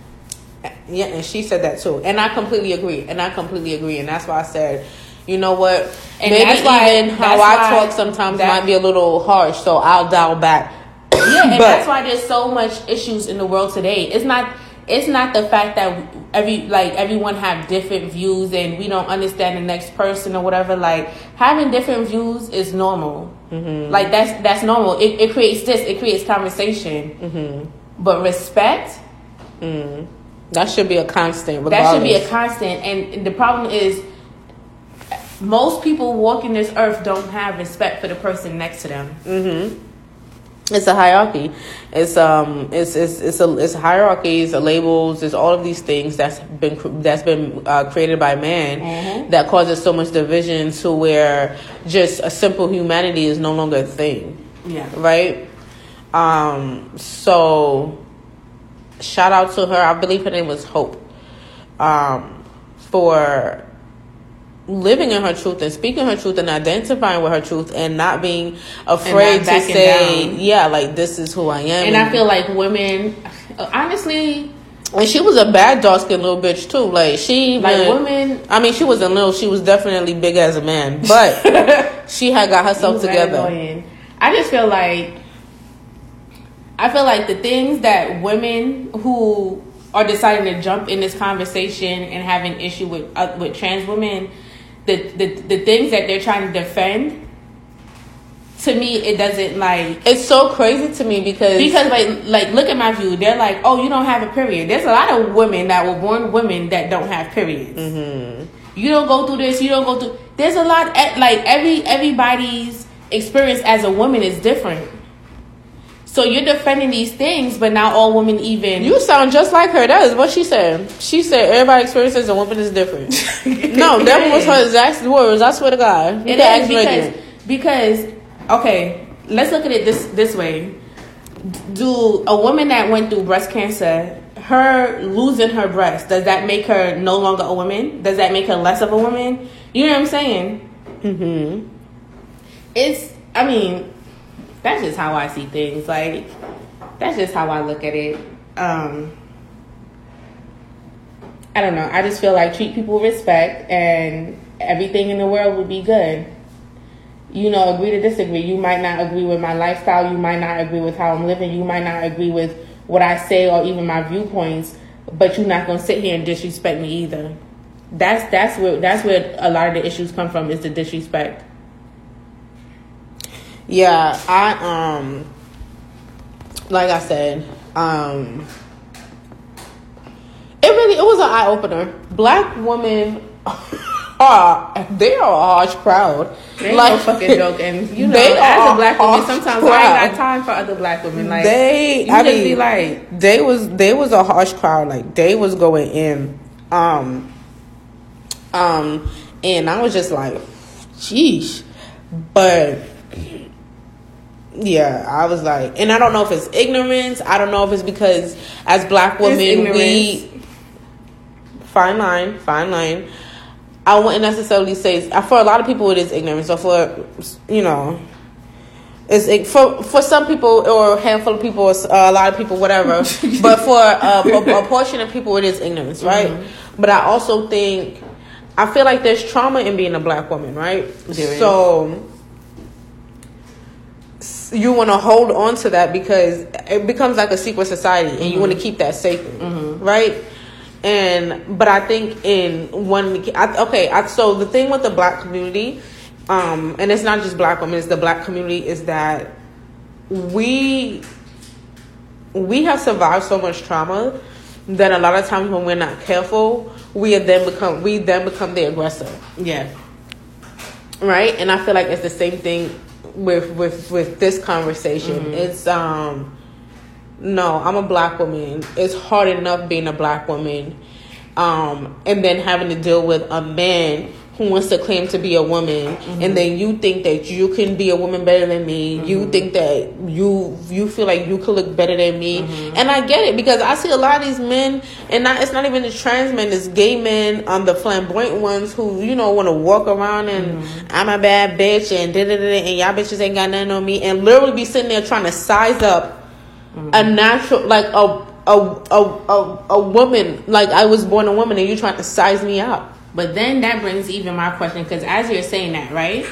Yeah, and she said that too, and I completely agree, and I completely agree, and that's why I said you know what? And Maybe that's why, even how I talk sometimes that, might be a little harsh, so I'll dial back. Yeah, and [COUGHS] but, that's why there's so much issues in the world today. It's not it's not the fact that every like everyone have different views and we don't understand the next person or whatever. Like having different views is normal. Mm-hmm. Like that's that's normal. It, it creates this. It creates conversation. Mm-hmm. But respect. Mm. That should be a constant. Regardless. That should be a constant. And the problem is most people walking this earth don't have respect for the person next to them. Mm-hmm. It's a hierarchy. It's um, it's it's it's a it's hierarchies, labels, it's all of these things that's been that's been uh, created by man mm-hmm. that causes so much division to where just a simple humanity is no longer a thing. Yeah. Right. Um. So, shout out to her. I believe her name was Hope. Um, for living in her truth and speaking her truth and identifying with her truth and not being afraid not to say, down. yeah, like this is who I am. And, and I feel like women, honestly, and she was a bad dog skinned little bitch too. Like she, like women. I mean, she wasn't little. She was definitely big as a man, but [LAUGHS] she had got herself together. I just feel like, I feel like the things that women who are deciding to jump in this conversation and have an issue with uh, with trans women the, the the things that they're trying to defend to me it doesn't like it's so crazy to me because because like like look at my view. They're like oh you don't have a period. There's a lot of women that were born women that don't have periods. Mm-hmm. you don't go through this you don't go through there's a lot like every everybody's experience as a woman is different so you're defending these things, but now all women even. You sound just like her. That is what she said. She said everybody experiences a woman is different. [LAUGHS] no, that was her exact words. I swear to God. You it is because because okay. Let's look at it this this way. Do a woman that went through breast cancer, her losing her breast, does that make her no longer a woman? Does that make her less of a woman? You know what I'm saying? Mm-hmm. It's. I mean, that's just how I see things. Like that's just how I look at it. Um, I don't know. I just feel like treat people with respect, and everything in the world would be good. You know, agree to disagree. You might not agree with my lifestyle. You might not agree with how I'm living. You might not agree with what I say or even my viewpoints. But you're not gonna sit here and disrespect me either. That's that's where that's where a lot of the issues come from is the disrespect. Yeah, I um like I said, um it really it was an eye opener. Black women [LAUGHS] are they are a harsh crowd. They like, no fucking joke, and [LAUGHS] you know, as a black woman, sometimes crowd. I ain't got time for other black women. Like they, I mean, like they was they was a harsh crowd. Like they was going in, um, um, and I was just like, sheesh, but yeah, I was like, and I don't know if it's ignorance. I don't know if it's because as black women we fine line, fine line. I wouldn't necessarily say for a lot of people it is ignorance. So for you know, it's for for some people or a handful of people, a lot of people, whatever. [LAUGHS] but for a, a, a, portion of people, it is ignorance, right? Mm-hmm. But I also think I feel like there's trauma in being a black woman, right? There so. Is you want to hold on to that because it becomes like a secret society and mm-hmm. you want to keep that sacred mm-hmm. right and but i think in one I, okay I, so the thing with the black community um and it's not just black women it's the black community is that we we have survived so much trauma that a lot of times when we're not careful we then become we then become the aggressor yeah right and i feel like it's the same thing with with with this conversation. Mm-hmm. It's um no, I'm a black woman. It's hard enough being a black woman. Um and then having to deal with a man who wants to claim to be a woman Mm-hmm. and then you think that you can be a woman better than me. You think that you you feel like you could look better than me. Mm-hmm. And I get it because I see a lot of these men and not, it's not even the trans men, it's gay men, um the flamboyant ones who, you know, want to walk around and Mm-hmm. I'm a bad bitch and da da da and y'all bitches ain't got nothing on me and literally be sitting there trying to size up Mm-hmm. a natural like a a, a a a woman like I was born a woman and you trying to size me up. But then that brings even my question because as you're saying that, right?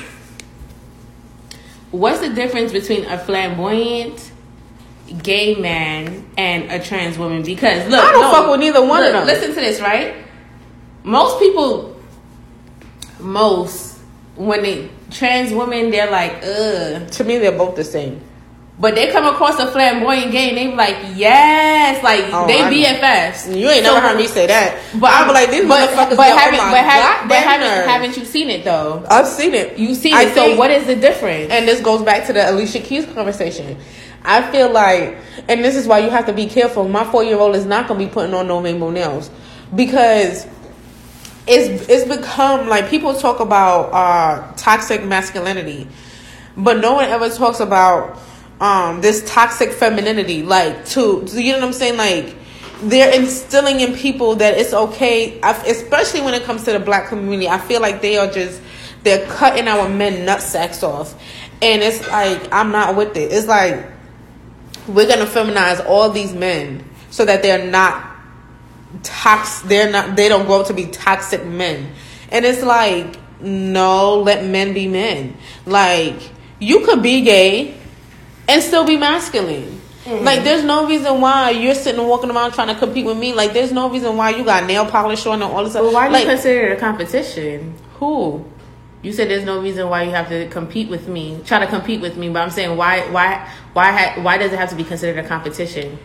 What's the difference between a flamboyant gay man and a trans woman? Because look, I don't no, fuck with neither one of them. Listen to this, right? Most people, most when they trans women, they're like, ugh. To me they're both the same. But they come across a flamboyant gay and they be like, yes, like Oh, they I know. BFFs. You ain't So- never heard me say that. But I be like these but, motherfuckers but oh haven't, but, have, but haven't, haven't you seen it though? I've seen it. You see I it. So what is the difference? And this goes back to the Alicia Keys conversation. I feel like, and this is why you have to be careful. My four year old is not gonna be putting on no rainbow nails because it's it's become like people talk about uh, toxic masculinity, but no one ever talks about um, this toxic femininity. Like, to you know what I'm saying? Like, they're instilling in people that it's okay, especially when it comes to the black community. I feel like they are just they're cutting our men nutsacks off, and it's like I'm not with it. It's like we're gonna feminize all these men so that they're not tox they're not they don't grow up to be toxic men and it's like no let men be men like you could be gay and still be masculine mm-hmm. like there's no reason why you're sitting and walking around trying to compete with me like there's no reason why you got nail polish on and all this stuff Well, why do like you consider it a competition? who You said there's no reason why you have to compete with me, try to compete with me. But I'm saying why, why, why, why does it have to be considered a competition?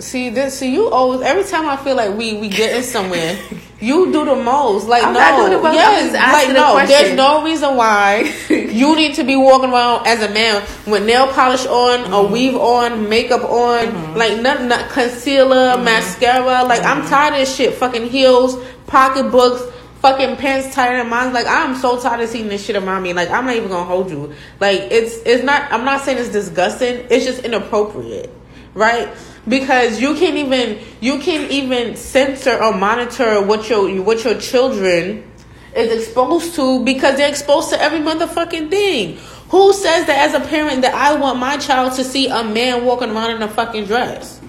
See this. See you always. Every time I feel like we we getting somewhere, you do the most. Like I'm no, not doing the most, yes, like no. There's no reason why [LAUGHS] you need to be walking around as a man with nail polish on, Mm-hmm. a weave on, makeup on, like nothing, not concealer, Mm-hmm. mascara. Like I'm tired of this shit. Fucking heels, pocketbooks. Fucking pants tighter than mine. Like I'm so tired of seeing this shit around me. Like I'm not even gonna hold you. Like it's it's not. I'm not saying it's disgusting. It's just inappropriate, right? because you can't even you can't even censor or monitor what your what your children is exposed to because they're exposed to every motherfucking thing. Who says that as a parent that I want my child to see a man walking around in a fucking dress?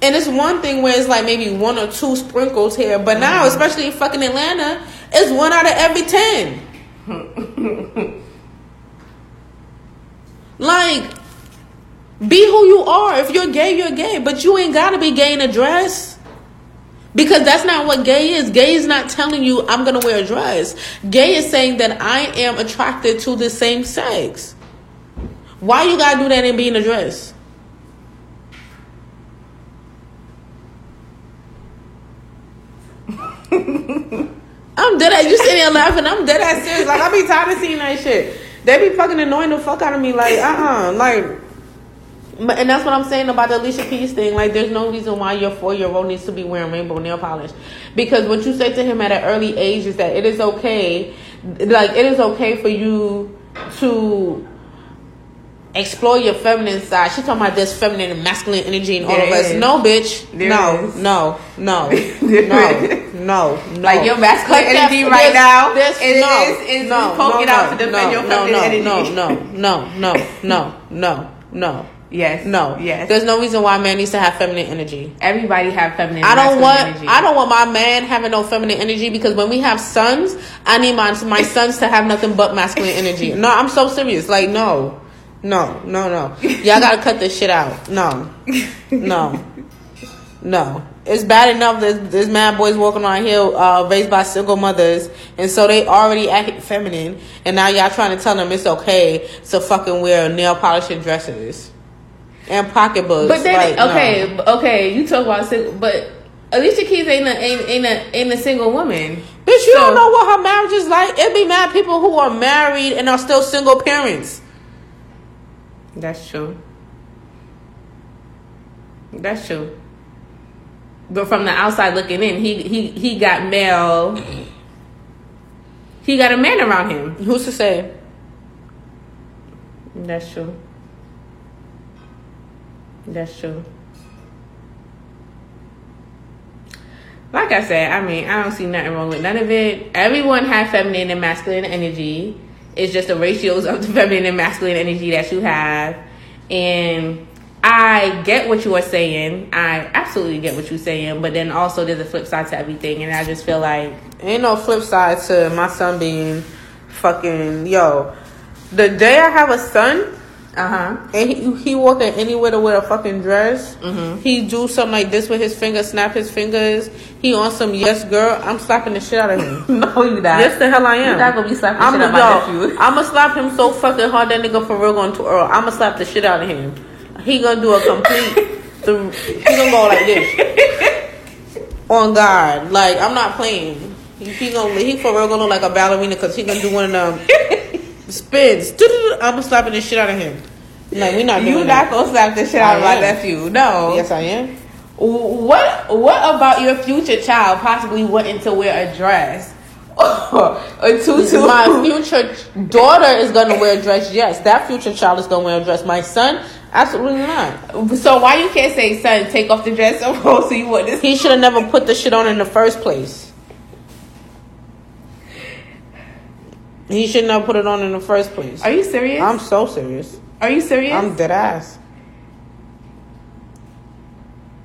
And it's one thing where it's like maybe one or two sprinkles here, but now, mm-hmm. especially in fucking Atlanta, it's one out of every ten. [LAUGHS] like, be who you are. If you're gay, you're gay. But you ain't gotta be gay in a dress. Because that's not what gay is. Gay is not telling you I'm gonna wear a dress. Gay is saying that I am attracted to the same sex. Why you gotta do that and be in a dress? [LAUGHS] I'm dead ass. You sitting there laughing. I'm dead ass serious. Like I be tired of seeing that shit. They be fucking annoying the fuck out of me. Like uh uh like. And that's what I'm saying about the Alicia Keys thing. Like, there's no reason why your four year old needs to be wearing rainbow nail polish. Because what you said to him at an early age is that it is okay, like, it is okay for you to explore your feminine side. She talking about this feminine and masculine energy and all There of us. is. No, bitch. There no, is. no, no, no, no, no. Like your masculine that- energy right this- now this- is- no, is- is no, poking no, out to no, defend no, your no, feminine no, energy. No, no, no, no, no, no, no. Yes. No. Yes. There's no reason why a man needs to have feminine energy. Everybody have feminine. I don't want Energy. I don't want my man having no feminine energy because when we have sons, I need my my sons to have nothing but masculine energy. [LAUGHS] No, I'm so serious. Like no. No, no, no. Y'all gotta cut this shit out. No. No. No. It's bad enough that there's mad boys walking around here uh, raised by single mothers, and so they already act feminine, and now y'all trying to tell them it's okay to fucking wear nail polish and dresses and pocketbooks. But then, Like, okay, b- okay, you talk about single, but Alicia Keys ain't a ain't ain't a, ain't a single woman. Bitch, you So- don't know what her marriage is like. It be mad people who are married and are still single parents. That's true. That's true. But from the outside looking in, he he he got male. He got a man around him. Who's to say? That's true. That's true. Like I said, I mean, I don't see nothing wrong with none of it. Everyone has feminine and masculine energy. It's just the ratios of the [LAUGHS] feminine and masculine energy that you have. And I get what you are saying. I absolutely get what you're saying. But then also there's a flip side to everything. And I just feel like Ain't no flip side to my son being fucking yo. The day I have a son uh huh. and he, he walking anywhere to wear a fucking dress, Mhm. he do something like this with his fingers, snap his fingers. He on some yes girl. I'm slapping the shit out of him. [LAUGHS] no, you not. Yes, the hell I am. You're not gonna be slapping I'm shit out my nephew. [LAUGHS] I'm gonna slap him so fucking hard that nigga for real gonna twirl. I'm gonna slap the shit out of him. He gonna do a complete. [LAUGHS] the, he gonna go like this. On God, like I'm not playing. He, he gonna he for real gonna look like a ballerina because he gonna do one of them spins. I'm gonna slapping the shit out of him. Like we not doing You that. not gonna slap the shit out of I my am. nephew. No. Yes, I am. What What about your future child possibly wanting to wear a dress? [LAUGHS] a tutu. My [LAUGHS] future daughter is gonna wear a dress. Yes, that future child is gonna wear a dress. My son, absolutely not. so why you can't say, son, take off the dress so [LAUGHS] so you want this? He should have never put the shit on in the first place. He should not put it on in the first place. Are you serious? I'm so serious. Are you serious? I'm dead ass.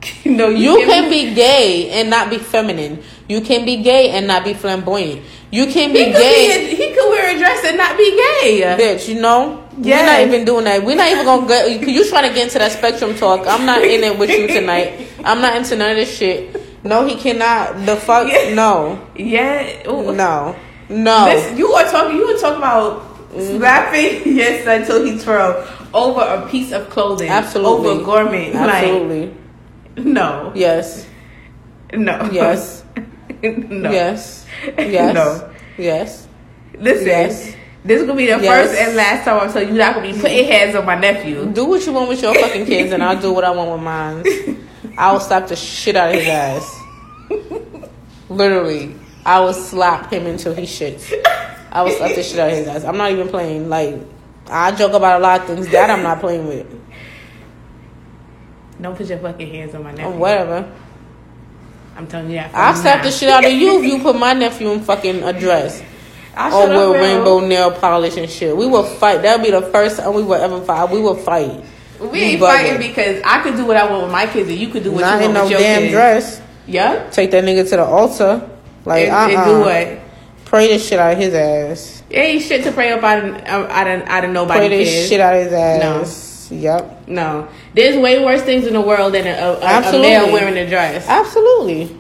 [LAUGHS] no, You can't can be gay and not be feminine. You can be gay and not be flamboyant. You can be He gay, be a, he could wear a dress and not be gay. bitch. You know. We're not even doing that. We're not even gonna get. You trying to get into that spectrum talk? I'm not in it with you tonight. I'm not into none of this shit. No, he cannot. The fuck. [LAUGHS] Yeah. No. Yeah. Ooh. No. No. This, you are talking. You were talking about mm. slapping [LAUGHS] your son till he twirl over a piece of clothing, Absolutely. over a garment. Absolutely. Like, no, Yes. no, Yes. [LAUGHS] no, Yes. [LAUGHS] Yes. No. Yes. Listen, Yes. this is gonna be the Yes. first and last time I'm telling you not gonna be putting hands on my nephew. Do what you want with your fucking kids, and I'll do what I want with mine. I will slap the shit out of his ass. Literally, I will slap him until he shits. I will slap the shit out of his ass. I'm not even playing. Like, I joke about a lot of things that I'm not playing with. Don't put your fucking hands on my nephew. Or whatever. I'm telling you that. I'll slap the shit out of you if you put my nephew in fucking a dress. Or with Bill. rainbow nail polish and shit. We will fight. That'll be the first time we will ever fight. We will fight. We You ain't bugging. fighting because I could do what I want with my kids, and you could do what Not you want no with your damn kids. dress. Yeah. Take that nigga to the altar. Like, and, uh-uh. and do what? Pray the shit out of his ass. It ain't shit to pray up out of out of, out of nobody. Pray the kids. shit out of his ass. No. Yep. No, there's way worse things in the world than a, a, a, male wearing a dress. Absolutely.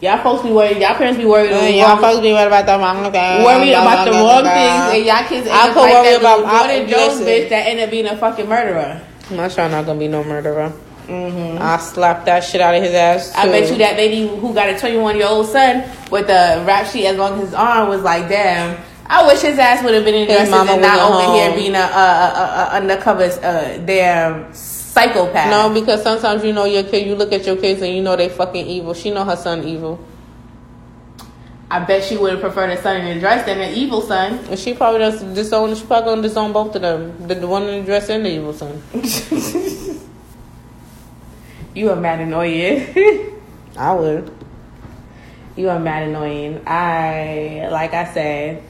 Y'all folks be worried. Y'all parents be worried. Uh, y'all to be worried about the wrong thing. worried about the wrong things, and y'all kids end I up could like worry that about- little Jordyn Jones bitch that ended up being a fucking murderer. My child not gonna be no murderer. Mm-hmm. I slap that shit out of his ass. I bet you that lady who got a 21 year old son with the rap sheet as long as his arm was like, damn. I wish his ass would have been in dresses and not over here being a, a, a, a undercover uh, damn psychopath. No, because sometimes you know your kid. You look at your kids and you know they fucking evil. She know her son evil, I bet she would have preferred a son in a dress than an evil son. and she probably does disown. She probably gonna disown both of them. The, the one in the dress and the evil son. [LAUGHS] You are mad annoying. [LAUGHS] I would. you are mad annoying. I, like I said,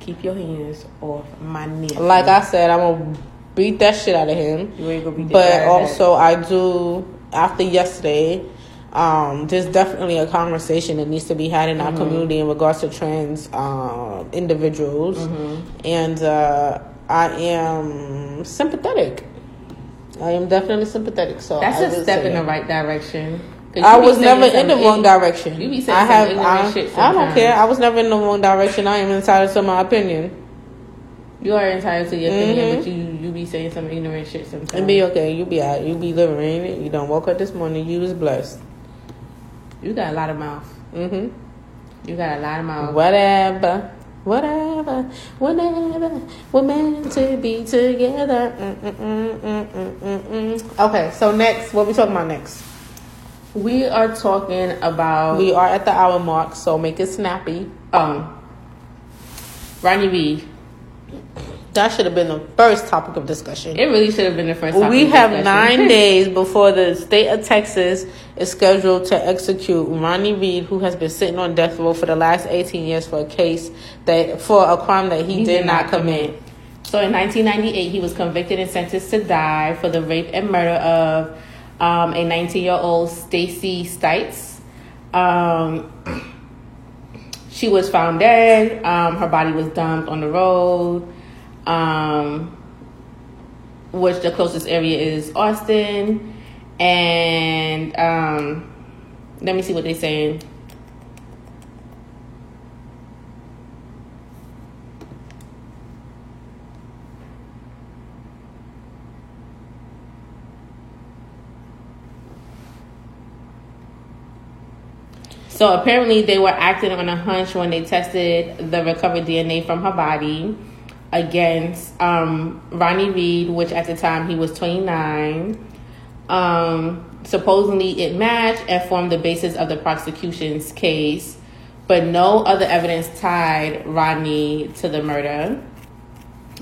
keep your hands off my neck. Like I said, I'm gonna beat that shit out of him. You ain't gonna beat But also, I do after yesterday. Um, there's definitely a conversation that needs to be had in our community in regards to trans um, individuals, and uh, I am sympathetic. I am definitely sympathetic. So That's I a step in the right direction. I was never in the wrong direction. You be saying I some have. ignorant I, I don't care. I was never in the wrong direction. I am entitled to my opinion. You are entitled to your opinion, Mhm. but you you be saying some ignorant shit sometimes. And be okay. You be out. You be living in it. You don't woke up this morning. You was blessed. You got a lot of mouth. Mm-hmm. You got a lot of mouth. Whatever. Whatever, whenever we're meant to be together. Mm-mm-mm-mm-mm-mm. Okay, so next, what we talking about next? We are talking about We are at the hour mark, so make it snappy. um Rodney Reed. That should have been the first topic of discussion. It really should have been the first. topic We have nine [LAUGHS] days before the state of Texas is scheduled to execute Rodney Reed, who has been sitting on death row for the last 18 years for a case that for a crime that he, did, not commit. So in 1998, he was convicted and sentenced to die for the rape and murder of um, a 19 year old Stacey Stites. Um, she was found dead. Um, her body was dumped on the road, um, which the closest area is Austin. And um, let me see what they're saying. So apparently, they were acting on a hunch when they tested the recovered DNA from her body against um, Rodney Reed, which at the time he was 29. Um, supposedly, it matched and formed the basis of the prosecution's case, but no other evidence tied Rodney to the murder.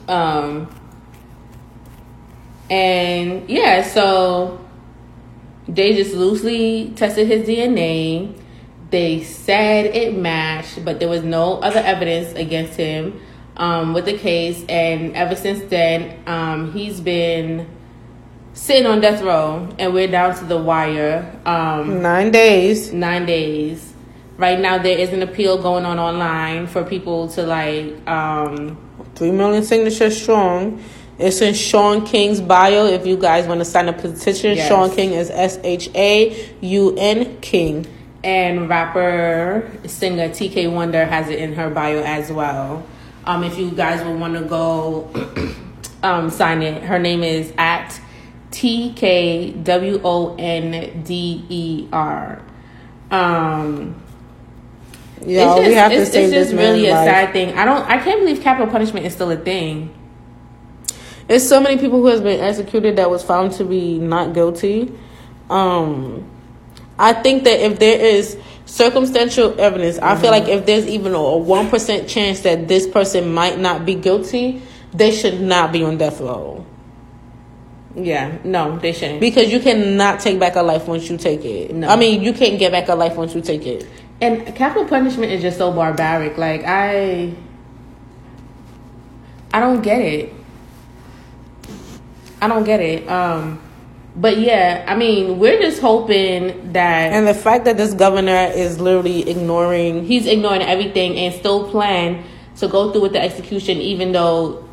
Um, and yeah, so they just loosely tested his DNA. They said it matched, but there was no other evidence against him um, with the case. And ever since then, um, he's been sitting on death row, and we're down to the wire. Um, Nine days. nine days. Right now, there is an appeal going on online for people to like. Um, Three million signatures strong. It's in Shaun King's bio. If you guys want to sign a petition, Yes. Shaun King is S H A U N King. and rapper singer TK Wonder has it in her bio as well. Um, if you guys would want to go [CLEARS THROAT] um, sign it, her name is at T K W O N D E R. Um, Yeah, it's just, we have to it's, save it's just really a life. sad thing. I don't. I can't believe capital punishment is still a thing. It's so many people who has been executed that was found to be not guilty. Um, I think that if there is circumstantial evidence, I feel like if there's even a one percent chance that this person might not be guilty, they should not be on death row Yeah, no, they shouldn't. because you cannot take back a life once you take it. No. I mean, you can't get back a life once you take it. And capital punishment is just so barbaric. Like I, I don't get it. I don't get it. Um, but yeah, I mean, we're just hoping that And the fact that this governor is literally ignoring he's ignoring everything and still plan to go through with the execution, even though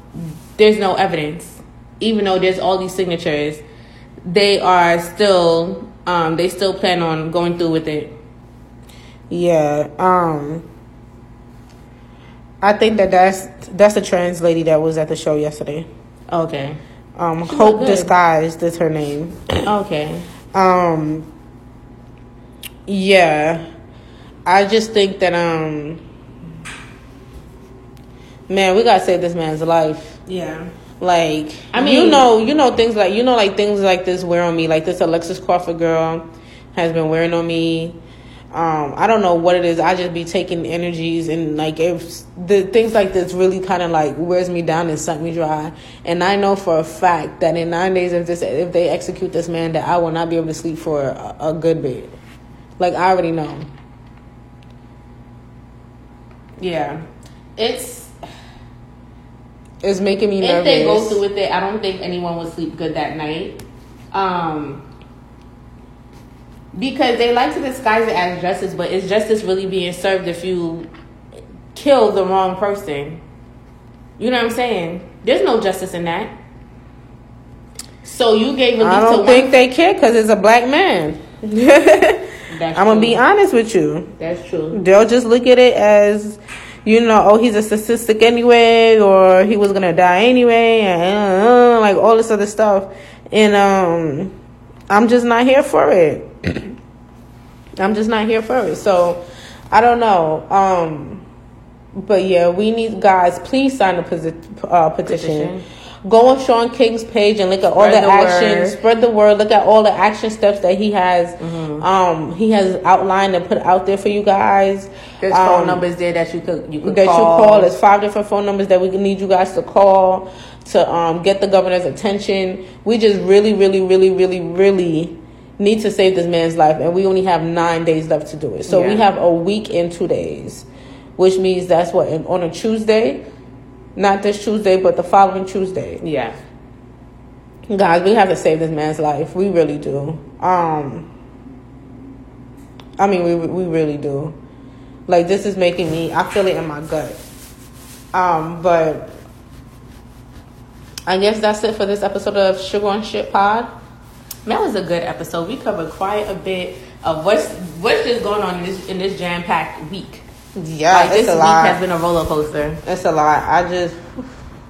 there's no evidence, even though there's all these signatures, they are still, um, they still plan on going through with it. Yeah, um I think that that's that's the trans lady that was at the show yesterday. Okay. Um She Hope. Disguised is her name. Okay. Um yeah. I just think that um man, we got to save this man's life. Yeah. Like I mean, you know, you know things like you know like things like this wear on me. Like this Alexis Crawford girl has been wearing on me. Um, I don't know what it is. I just be taking energies and like if the things like this really kind of like wears me down and suck me dry. And I know for a fact that in nine days if this if they execute this man, that I will not be able to sleep for a, a good bit. Like I already know. Yeah. It's It's making me nervous. if nervous. they go through with it, I don't think anyone would sleep good that night. Um because they like to disguise it as justice, but is justice really being served if you kill the wrong person? You know what I'm saying? There's no justice in that. So you gave I to don't one think they care because it's a black man. [LAUGHS] I'm gonna be honest with you. That's true. They'll just look at it as, you know, oh, he's a statistic anyway, or he was gonna die anyway, and uh, like all this other stuff. And um, I'm just not here for it. [CLEARS THROAT] I'm just not here for it. So I don't know. Um, but yeah, we need guys. Please sign the posi- uh, petition. Petition. Go on Shaun King's page and look at all Spread the, the action. word. Spread the word. Look at all the action steps that he has. Mm-hmm. Um, he has outlined and put out there for you guys. There's Um, phone numbers there that you could you could that call. you call. There's five different phone numbers that we need you guys to call to um, get the governor's attention. We just really, really, really, really, really need to save this man's life, and we only have nine days left to do it. So we have a week and two days, which means that's what on a Tuesday, not this Tuesday, but the following Tuesday. yeah. Guys, we have to save this man's life. We really do. Um, I mean, we we really do. Like this is making me. I feel it in my gut. Um, but I guess that's it for this episode of Sugar on Shit Pod. That was a good episode. We covered quite a bit of what's what's just going on in this in this jam packed week. Yeah, like it's this a week lot. has been a roller coaster, it's a lot. I just,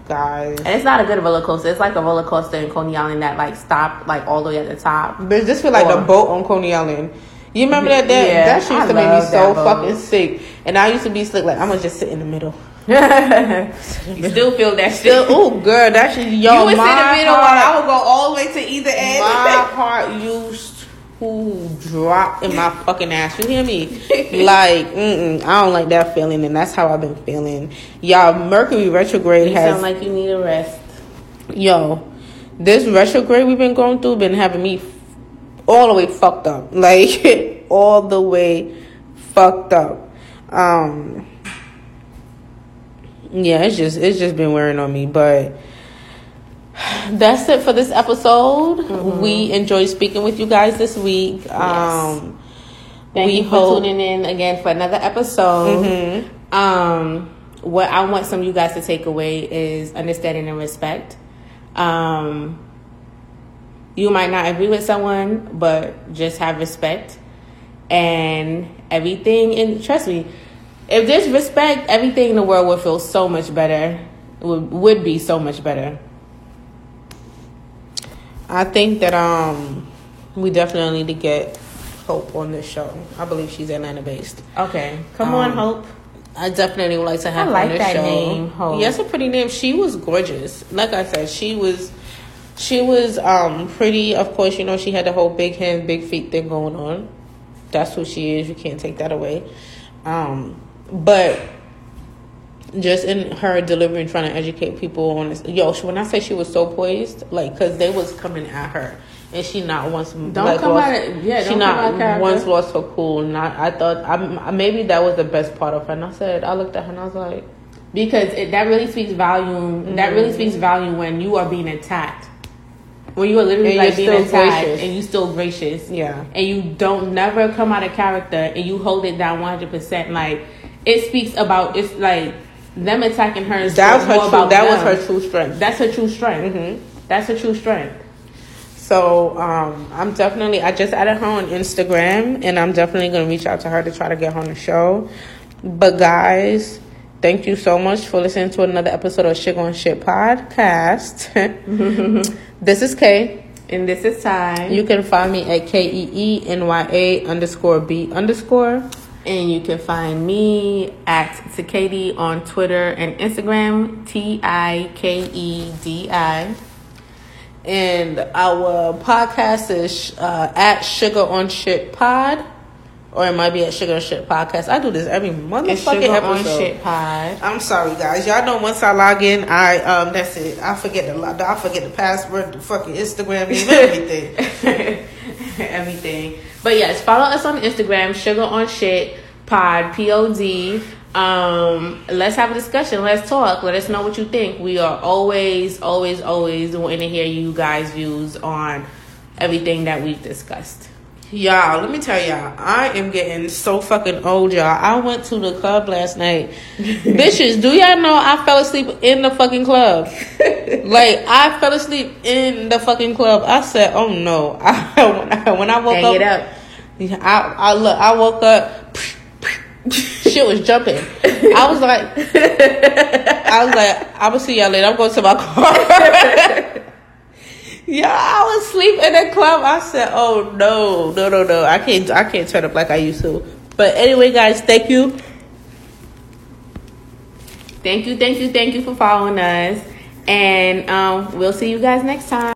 guys, and it's not a good roller coaster. It's like a roller coaster in Coney Island that like stopped like all the way at the top. But this feel like Or- the boat on Coney Island. You remember that? That, Yeah, that shit used I to make me so boat. fucking sick. And I used to be sick. Like I'm gonna just sit in the middle. You still feel that Still, still. oh girl, that shit. Yo, you sit in the middle heart- I would go all the way to either end. my heart used to drop in my fucking ass. You hear me? [LAUGHS] like, mm-mm, I don't like that feeling, and that's how I've been feeling. Y'all, Mercury retrograde you has sound like you need a rest. yo. This retrograde we've been going through been having me all the way fucked up, [LAUGHS] like all the way fucked up. Um, yeah, it's just it's just been wearing on me, but that's it for this episode. Mm-hmm. We enjoyed speaking with you guys this week. Um, Thank we you for hope tuning in again for another episode. Mhm. Um, what I want some of you guys to take away is understanding and respect. Um, you might not agree with someone, but just have respect and everything. And trust me, if there's respect, everything in the world would feel so much better. Would would be so much better. I think that um, we definitely need to get Hope on this show. I believe she's Atlanta based. Okay, come Um, on, Hope. I definitely would like to have I her on this that show. name, Hope. Yeah, it's a pretty name. She was gorgeous. Like I said, she was she was um pretty. Of course, you know she had the whole big hands, big feet thing going on. That's who she is. You can't take that away. Um, but just in her delivery and trying to educate people on this. Yo, she, when I say she was so poised, like, because they was coming at her. And she not once Don't like, come lost, out of- yeah, she don't come out of not once lost her cool. Not I thought I maybe that was the best part of her. And I said I looked at her and I was like, because it, that really speaks volume. That Mm-hmm. really speaks volume when you are being attacked. When you are literally And like being attacked gracious. and you still gracious, yeah. and you don't never come out of character and you hold it down one hundred percent. Like it speaks about it's like them attacking her. That was her true. That them. was her true strength. That's her true strength. Mhm. That's her true strength. So um, I'm definitely I just added her on Instagram, and I'm definitely gonna reach out to her to try to get her on the show. But guys, thank you so much for listening to another episode of Shit on Shit podcast. [LAUGHS] this is Kay. And this is time. You can find me at K E E N Y A underscore B underscore. And you can find me at Tikedi on Twitter and Instagram, T I K E D I. And our podcast is uh, at Sugar on Shit Pod. Or it might be at Sugar on Shit Podcast. I do this every It's motherfucking Sugar on. Shit Pod. I'm sorry, guys. Y'all know once I log in, I um that's it. I forget the I forget the password, the fucking Instagram, [LAUGHS] everything. [LAUGHS] Everything. But yes, follow us on Instagram, Sugar on Shit Pod, P O D. Um, let's have a discussion. Let's talk. Let us know what you think. We are always, always, always wanting to hear you guys' views on everything that we've discussed. Y'all, let me tell y'all, I am getting so fucking old, y'all. I went to the club last night. [LAUGHS] Bitches, do y'all know I fell asleep in the fucking club? [LAUGHS] like I fell asleep in the fucking club. I said, "Oh no!" [LAUGHS] I, when, I, when I woke Hang up, it up. I, I look. I woke up. Shit was jumping. I was like, I was like, I'm gonna see y'all later. I'm going to my car. Yeah, I was asleep in the club. I said, "Oh no, no, no, no! I can't, I can't turn up like I used to." But anyway, guys, thank you, Thank you, thank you, thank you for following us. And um, we'll see you guys next time.